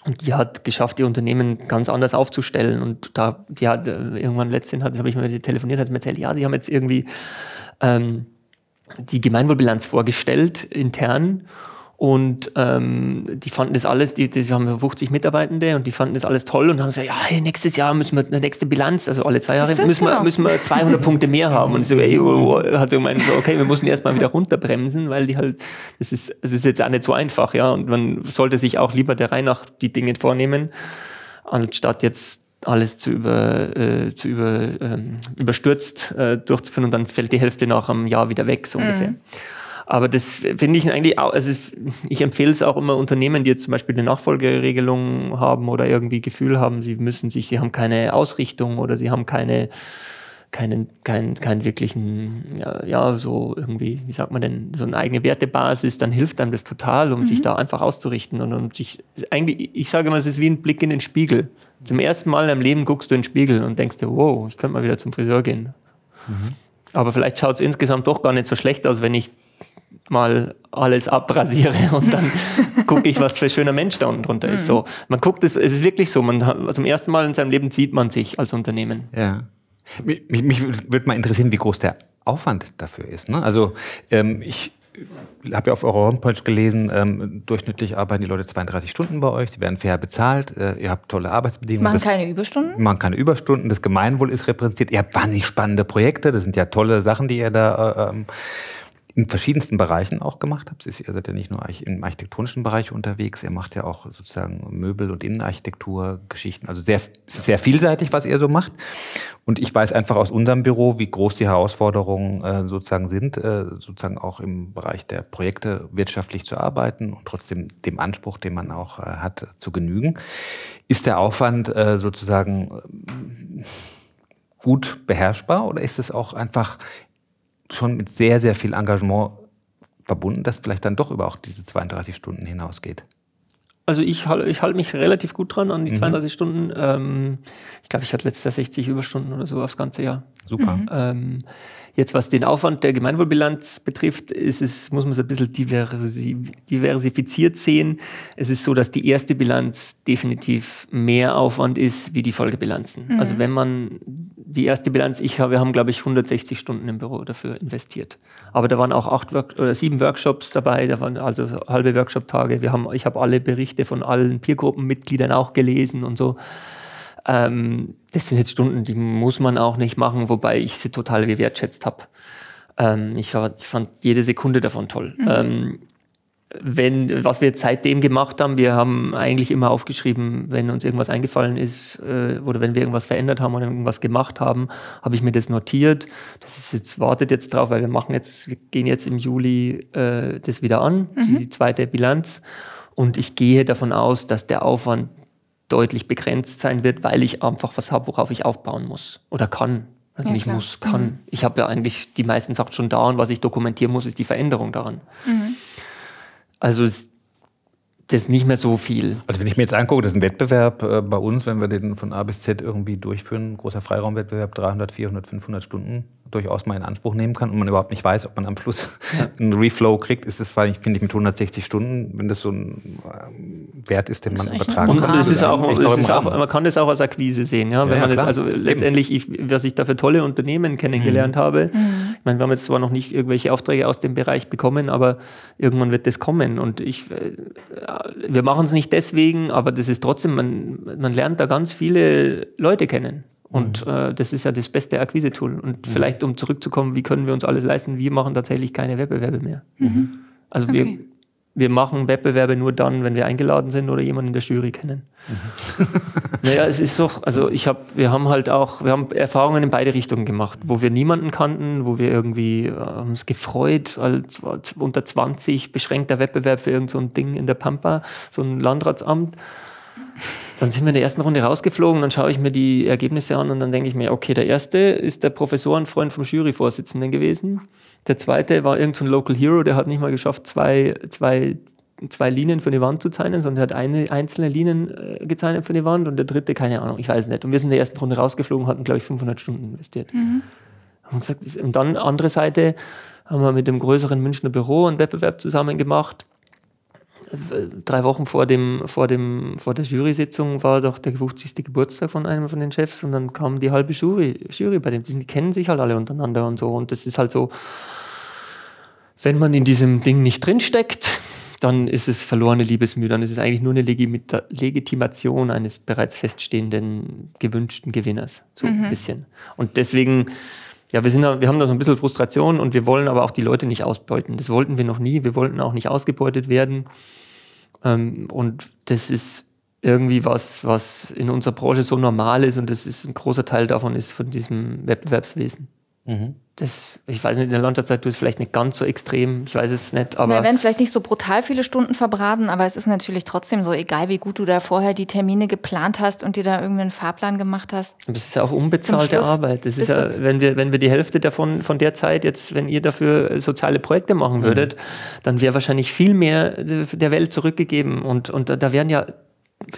A: Und die hat geschafft, ihr Unternehmen ganz anders aufzustellen. Und da, die hat äh, irgendwann letztens habe ich ihr telefoniert, hat sie mir erzählt, ja, sie haben jetzt irgendwie ähm, die Gemeinwohlbilanz vorgestellt intern. Und ähm, die fanden das alles, die, die haben 50 Mitarbeitende und die fanden das alles toll und haben gesagt, ja, hey, nächstes Jahr müssen wir eine nächste Bilanz, also alle zwei Jahre müssen wir, müssen wir 200 Punkte mehr haben. Und ich so, ey, hat gemeint, so, okay, wir müssen erst mal wieder runterbremsen, weil die halt, das ist, das ist jetzt auch nicht so einfach, ja. Und man sollte sich auch lieber der Reihe nach die Dinge vornehmen, anstatt jetzt alles zu, über, äh, zu über, ähm, überstürzt äh, durchzuführen und dann fällt die Hälfte nach einem Jahr wieder weg, so ungefähr. Aber das finde ich eigentlich auch, also es, ich empfehle es auch immer Unternehmen, die jetzt zum Beispiel eine Nachfolgeregelung haben oder irgendwie Gefühl haben, sie müssen sich, sie haben keine Ausrichtung oder sie haben keine, keinen, keinen, keinen wirklichen, ja, ja, so irgendwie, wie sagt man denn, so eine eigene Wertebasis, dann hilft einem das total, um sich da einfach auszurichten und um sich, eigentlich, ich sage immer, es ist wie ein Blick in den Spiegel. Zum ersten Mal in deinem Leben guckst du in den Spiegel und denkst dir, wow, ich könnte mal wieder zum Friseur gehen. Aber vielleicht schaut es insgesamt doch gar nicht so schlecht aus, wenn ich mal alles abrasiere und dann gucke ich, was für ein schöner Mensch da unten drunter ist. So, man guckt, es, es ist wirklich so, man zum ersten Mal in seinem Leben sieht man sich als Unternehmen.
D: Ja. Mich, mich, mich würde mal interessieren, wie groß der Aufwand dafür ist. Ne? Also ähm, ich habe ja auf eurer Homepage gelesen, ähm, durchschnittlich arbeiten die Leute 32 Stunden bei euch, sie werden fair bezahlt, äh, ihr habt tolle Arbeitsbedingungen.
E: Machen
D: Das-
E: keine Überstunden?
D: man keine Überstunden, das Gemeinwohl ist repräsentiert. Ihr habt wahnsinnig spannende Projekte, das sind ja tolle Sachen, die ihr da äh, ähm, in verschiedensten Bereichen auch gemacht habt. Ihr seid ja nicht nur im architektonischen Bereich unterwegs, ihr macht ja auch sozusagen Möbel- und Innenarchitektur, Geschichten. Also sehr, es ist sehr vielseitig, was ihr so macht. Und ich weiß einfach aus unserem Büro, wie groß die Herausforderungen äh, sozusagen sind, äh, sozusagen auch im Bereich der Projekte wirtschaftlich zu arbeiten und trotzdem dem Anspruch, den man auch äh, hat, zu genügen. Ist der Aufwand äh, sozusagen gut beherrschbar oder ist es auch einfach schon mit sehr, sehr viel Engagement verbunden, das vielleicht dann doch über auch diese 32 Stunden hinausgeht?
A: Also ich, ich halte mich relativ gut dran an die 32 Stunden. Ähm, ich glaube, ich hatte letztes Jahr 60 Überstunden oder so aufs ganze Jahr.
D: Super.
A: Ähm, jetzt, was den Aufwand der Gemeinwohlbilanz betrifft, ist es, muss man es ein bisschen diversi diversifiziert sehen. Es ist so, dass die erste Bilanz definitiv mehr Aufwand ist wie die Folgebilanzen. Also wenn man die erste Bilanz, ich habe, wir haben, glaube ich, 160 Stunden im Büro dafür investiert. Aber da waren auch acht Work oder sieben Workshops dabei, da waren also halbe Workshop-Tage. Wir haben, ich habe alle Berichte von allen Peergruppenmitgliedern auch gelesen und so. Ähm, das sind jetzt Stunden, die muss man auch nicht machen, wobei ich sie total gewertschätzt habe. Ähm, ich, ich fand jede Sekunde davon toll. Ähm, wenn, was wir jetzt seitdem gemacht haben, wir haben eigentlich immer aufgeschrieben, wenn uns irgendwas eingefallen ist äh, oder wenn wir irgendwas verändert haben oder irgendwas gemacht haben, habe ich mir das notiert. Das ist jetzt, wartet jetzt drauf, weil wir machen jetzt, wir gehen jetzt im Juli äh, das wieder an, die zweite Bilanz. Und ich gehe davon aus, dass der Aufwand deutlich begrenzt sein wird, weil ich einfach was habe, worauf ich aufbauen muss oder kann. Also
E: Ja,
A: nicht
E: klar.
A: muss, kann. Ich habe ja eigentlich die meisten Sachen schon da und was ich dokumentieren muss, ist die Veränderung daran. Also ist das nicht mehr so viel.
D: Also wenn ich mir jetzt angucke, das ist ein Wettbewerb äh, bei uns, wenn wir den von A bis Z irgendwie durchführen, großer Freiraumwettbewerb, 300, 400, 500 Stunden durchaus mal in Anspruch nehmen kann und man überhaupt nicht weiß, ob man am Schluss einen Reflow kriegt, ist das, finde ich, mit 160 Stunden, wenn das so ein ähm, Wert ist, den man übertragen
A: Und
D: kann.
A: es ist auch, es ist auch, man kann das auch als Akquise sehen, ja. Wenn
D: Ja,
A: man das, also letztendlich, ich, was ich da für tolle Unternehmen kennengelernt habe. Ich meine, wir haben jetzt zwar noch nicht irgendwelche Aufträge aus dem Bereich bekommen, aber irgendwann wird das kommen. Und ich, äh, wir machen es nicht deswegen, aber das ist trotzdem, man, man lernt da ganz viele Leute kennen. Und
D: Mhm.
A: äh, das ist ja das beste Akquise-Tool. Und vielleicht, um zurückzukommen, wie können wir uns alles leisten? Wir machen tatsächlich keine Wettbewerbe mehr. Also wir,
E: Okay.
A: wir machen Wettbewerbe nur dann, wenn wir eingeladen sind oder jemanden in der Jury kennen. naja, es ist so, also ich habe, wir haben halt auch, wir haben Erfahrungen in beide Richtungen gemacht, wo wir niemanden kannten, wo wir irgendwie äh, uns gefreut, als unter 20 beschränkter Wettbewerb für irgend so ein Ding in der Pampa, so ein Landratsamt. Dann sind wir in der ersten Runde rausgeflogen, dann schaue ich mir die Ergebnisse an und dann denke ich mir, okay, der erste ist der Professorenfreund vom Juryvorsitzenden gewesen. Der zweite war irgendein so ein Local Hero, der hat nicht mal geschafft, zwei, zwei, zwei Linien für die Wand zu zeichnen, sondern der hat eine einzelne Linien äh, gezeichnet für die Wand und der dritte, keine Ahnung, ich weiß nicht. Und wir sind in der ersten Runde rausgeflogen, hatten, glaube ich, 500 Stunden investiert. Das- und dann andere Seite haben wir mit dem größeren Münchner Büro einen Wettbewerb zusammen gemacht drei Wochen vor, dem, vor, dem, vor der Jury-Sitzung war doch der 50. Geburtstag von einem von den Chefs und dann kam die halbe Jury, Jury bei dem. Die, kennen sich halt alle untereinander und so. Und das ist halt so, wenn man in diesem Ding nicht drinsteckt, dann ist es verlorene Liebesmühe. Dann ist es eigentlich nur eine Legimita Legitimation eines bereits feststehenden, gewünschten Gewinners. So ein bisschen. Und deswegen, ja, wir, sind da, wir haben da so ein bisschen Frustration und wir wollen aber auch die Leute nicht ausbeuten. Das wollten wir noch nie. Wir wollten auch nicht ausgebeutet werden. Ähm, und das ist, irgendwie was, was in unserer Branche so normal ist und das ist ein großer Teil davon ist von diesem Wettbewerbswesen.
D: Mhm.
A: Das, ich weiß nicht, in der Landwirtschaft ist es vielleicht nicht ganz so extrem, ich weiß es nicht, aber.
E: Wir werden vielleicht nicht so brutal viele Stunden verbraten, aber es ist natürlich trotzdem so, egal wie gut du da vorher die Termine geplant hast und dir da irgendwie einen Fahrplan gemacht hast.
A: Das ist ja auch unbezahlte Arbeit. Das ist ja, wenn wir, wenn wir die Hälfte davon, von der Zeit jetzt, wenn ihr dafür soziale Projekte machen würdet, dann wäre wahrscheinlich viel mehr der Welt zurückgegeben und, und da- da wären ja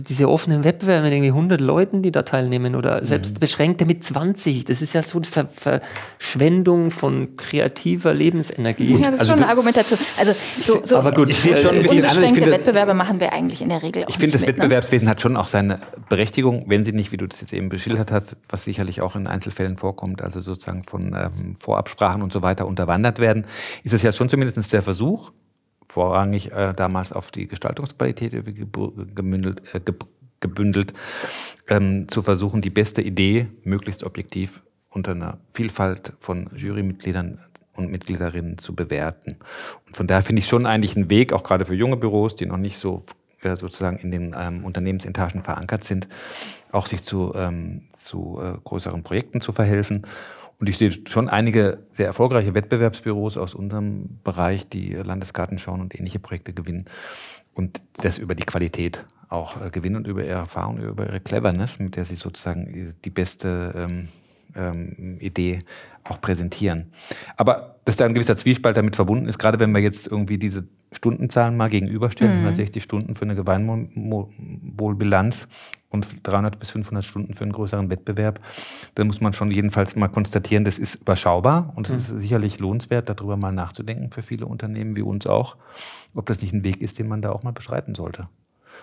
A: diese offenen Wettbewerbe mit irgendwie 100 Leuten, die da teilnehmen oder selbst beschränkte mit 20. Das ist ja so eine Ver Verschwendung von kreativer Lebensenergie.
E: Ja, das ist
D: Also
E: schon eine Argumentation. Also so, so
A: Aber gut,
D: Ich sehe es schon ein bisschen anders. Ich finde,
E: Wettbewerbe machen wir eigentlich in der Regel auch
D: Ich finde, das
E: ne?
D: Wettbewerbswesen hat schon auch seine Berechtigung, wenn sie nicht, wie du das jetzt eben beschildert hast, was sicherlich auch in Einzelfällen vorkommt, also sozusagen von ähm, Vorabsprachen und so weiter unterwandert werden, ist es ja schon zumindest der Versuch, vorrangig äh, damals auf die Gestaltungsqualität gemündelt, äh, geb- gebündelt, ähm, zu versuchen, die beste Idee möglichst objektiv unter einer Vielfalt von Jurymitgliedern und Mitgliederinnen zu bewerten. Und von daher finde ich schon eigentlich einen Weg, auch gerade für junge Büros, die noch nicht so äh, sozusagen in den ähm, Unternehmensetagen verankert sind, auch sich zu, ähm, zu äh, größeren Projekten zu verhelfen. Und ich sehe schon einige sehr erfolgreiche Wettbewerbsbüros aus unserem Bereich, die Landesgartenschauen und ähnliche Projekte gewinnen und das über die Qualität auch äh, gewinnen und über ihre Erfahrung, über ihre Cleverness, mit der sie sozusagen die beste ähm, ähm, Idee auch präsentieren. Aber dass da ein gewisser Zwiespalt damit verbunden ist, gerade wenn wir jetzt irgendwie diese Stundenzahlen mal gegenüberstellen, 160 Stunden für eine Gemeinwohlbilanz und 300 bis 500 Stunden für einen größeren Wettbewerb, dann muss man schon jedenfalls mal konstatieren, das ist überschaubar und es ist sicherlich lohnenswert, darüber mal nachzudenken für viele Unternehmen wie uns auch, ob das nicht ein Weg ist, den man da auch mal beschreiten sollte.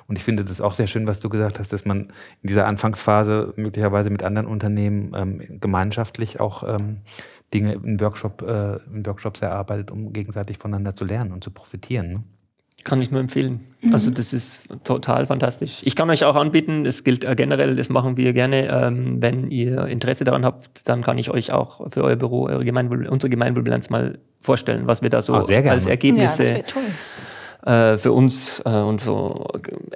D: Und ich finde das auch sehr schön, was du gesagt hast, dass man in dieser Anfangsphase möglicherweise mit anderen Unternehmen ähm, gemeinschaftlich auch ähm, Dinge in, Workshop, äh, in Workshops erarbeitet, um gegenseitig voneinander zu lernen und zu profitieren. Ne?
A: Kann ich nur empfehlen. Also das ist total fantastisch. Ich kann euch auch anbieten, es gilt äh, generell, das machen wir gerne. Ähm, wenn ihr Interesse daran habt, dann kann ich euch auch für euer Büro eure Gemeinwohl, unsere Gemeinwohlbilanz mal vorstellen, was wir da so
D: gerne.
A: als
E: Ja, das
A: Ergebnisse
E: toll.
A: äh, für uns äh, und so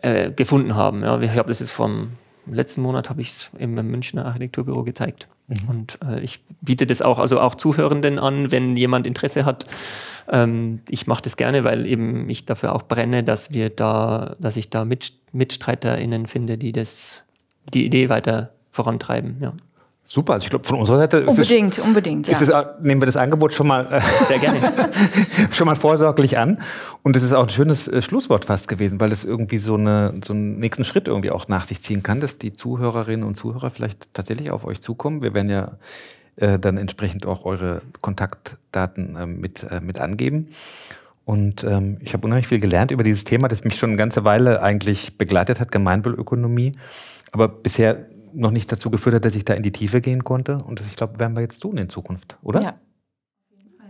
A: äh, gefunden haben. Ja, ich habe das jetzt vom letzten Monat habe ich es im Münchner Architekturbüro gezeigt. Und äh, ich biete das auch, also auch Zuhörenden an, wenn jemand Interesse hat. Ähm, ich mache das gerne, weil eben ich dafür auch brenne, dass wir da, dass ich da Mit MitstreiterInnen finde, die das, die Idee weiter vorantreiben. Ja.
D: Super, also ich glaube, von unserer Seite ist
E: Unbedingt, unbedingt, ja.
D: äh, nehmen wir das Angebot schon mal, äh,
A: Sehr gerne.
D: schon mal vorsorglich an. Und es ist auch ein schönes äh, Schlusswort fast gewesen, weil es irgendwie so, eine, so einen nächsten Schritt irgendwie auch nach sich ziehen kann, dass die Zuhörerinnen und Zuhörer vielleicht tatsächlich auf euch zukommen. Wir werden ja äh, dann entsprechend auch eure Kontaktdaten äh, mit, äh, mit angeben. Und ähm, ich habe unheimlich viel gelernt über dieses Thema, das mich schon eine ganze Weile eigentlich begleitet hat, Gemeinwohlökonomie, aber bisher noch nicht dazu geführt hat, dass ich da in die Tiefe gehen konnte. Und das, ich glaube, werden wir jetzt tun in Zukunft, oder?
E: Ja.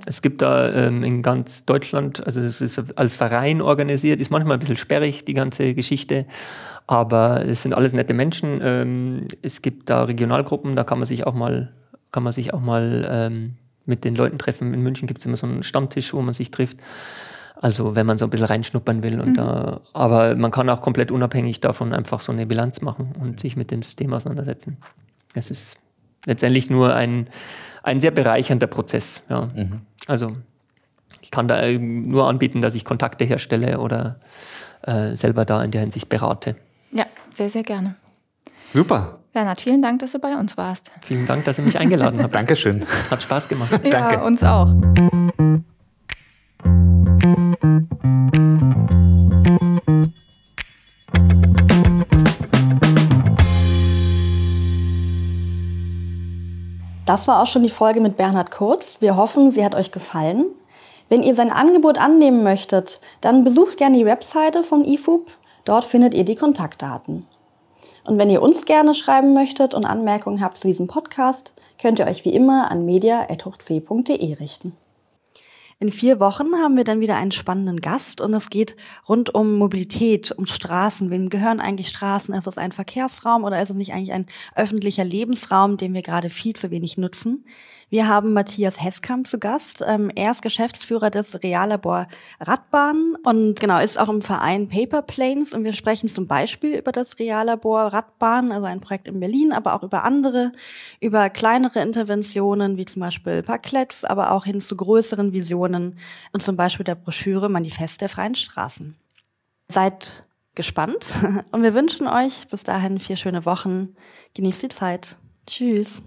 A: Es gibt da ähm, in ganz Deutschland, also es ist als Verein organisiert, ist manchmal ein bisschen sperrig, die ganze Geschichte, aber es sind alles nette Menschen. Ähm, es gibt da Regionalgruppen, da kann man sich auch mal, kann man sich auch mal ähm, mit den Leuten treffen. In München gibt es immer so einen Stammtisch, wo man sich trifft. Also wenn man so ein bisschen reinschnuppern will. Und da, aber man kann auch komplett unabhängig davon einfach so eine Bilanz machen und sich mit dem System auseinandersetzen. Es ist letztendlich nur ein, ein sehr bereichernder Prozess. Ja. Also ich kann da nur anbieten, dass ich Kontakte herstelle oder äh, selber da in der Hinsicht berate.
E: ja, sehr, sehr gerne.
D: Super.
E: Bernhard, vielen Dank, dass du bei uns warst.
A: Vielen Dank, dass ihr mich eingeladen habt.
D: Dankeschön.
A: Hat Spaß gemacht.
D: Danke.
E: Ja, uns auch.
C: Das war auch schon die Folge mit Bernhard Kurz. Wir hoffen, sie hat euch gefallen. Wenn ihr sein Angebot annehmen möchtet, dann besucht gerne die Webseite von IFUB. Dort findet ihr die Kontaktdaten. Und wenn ihr uns gerne schreiben möchtet und Anmerkungen habt zu diesem Podcast, könnt ihr euch wie immer an media.hochc.de richten. In vier Wochen haben wir dann wieder einen spannenden Gast und es geht rund um Mobilität, um Straßen. Wem gehören eigentlich Straßen? Ist es ein Verkehrsraum oder ist es nicht eigentlich ein öffentlicher Lebensraum, den wir gerade viel zu wenig nutzen? Wir haben Matthias Heskamp zu Gast. Ähm, er ist Geschäftsführer des Reallabor Radbahn und genau ist auch im Verein Paper Planes und wir sprechen zum Beispiel über das Reallabor Radbahn, also ein Projekt in Berlin, aber auch über andere, über kleinere Interventionen wie zum Beispiel Parklets, aber auch hin zu größeren Visionen und zum Beispiel der Broschüre Manifest der freien Straßen. Seid gespannt und wir wünschen euch bis dahin vier schöne Wochen. Genießt die Zeit. Tschüss.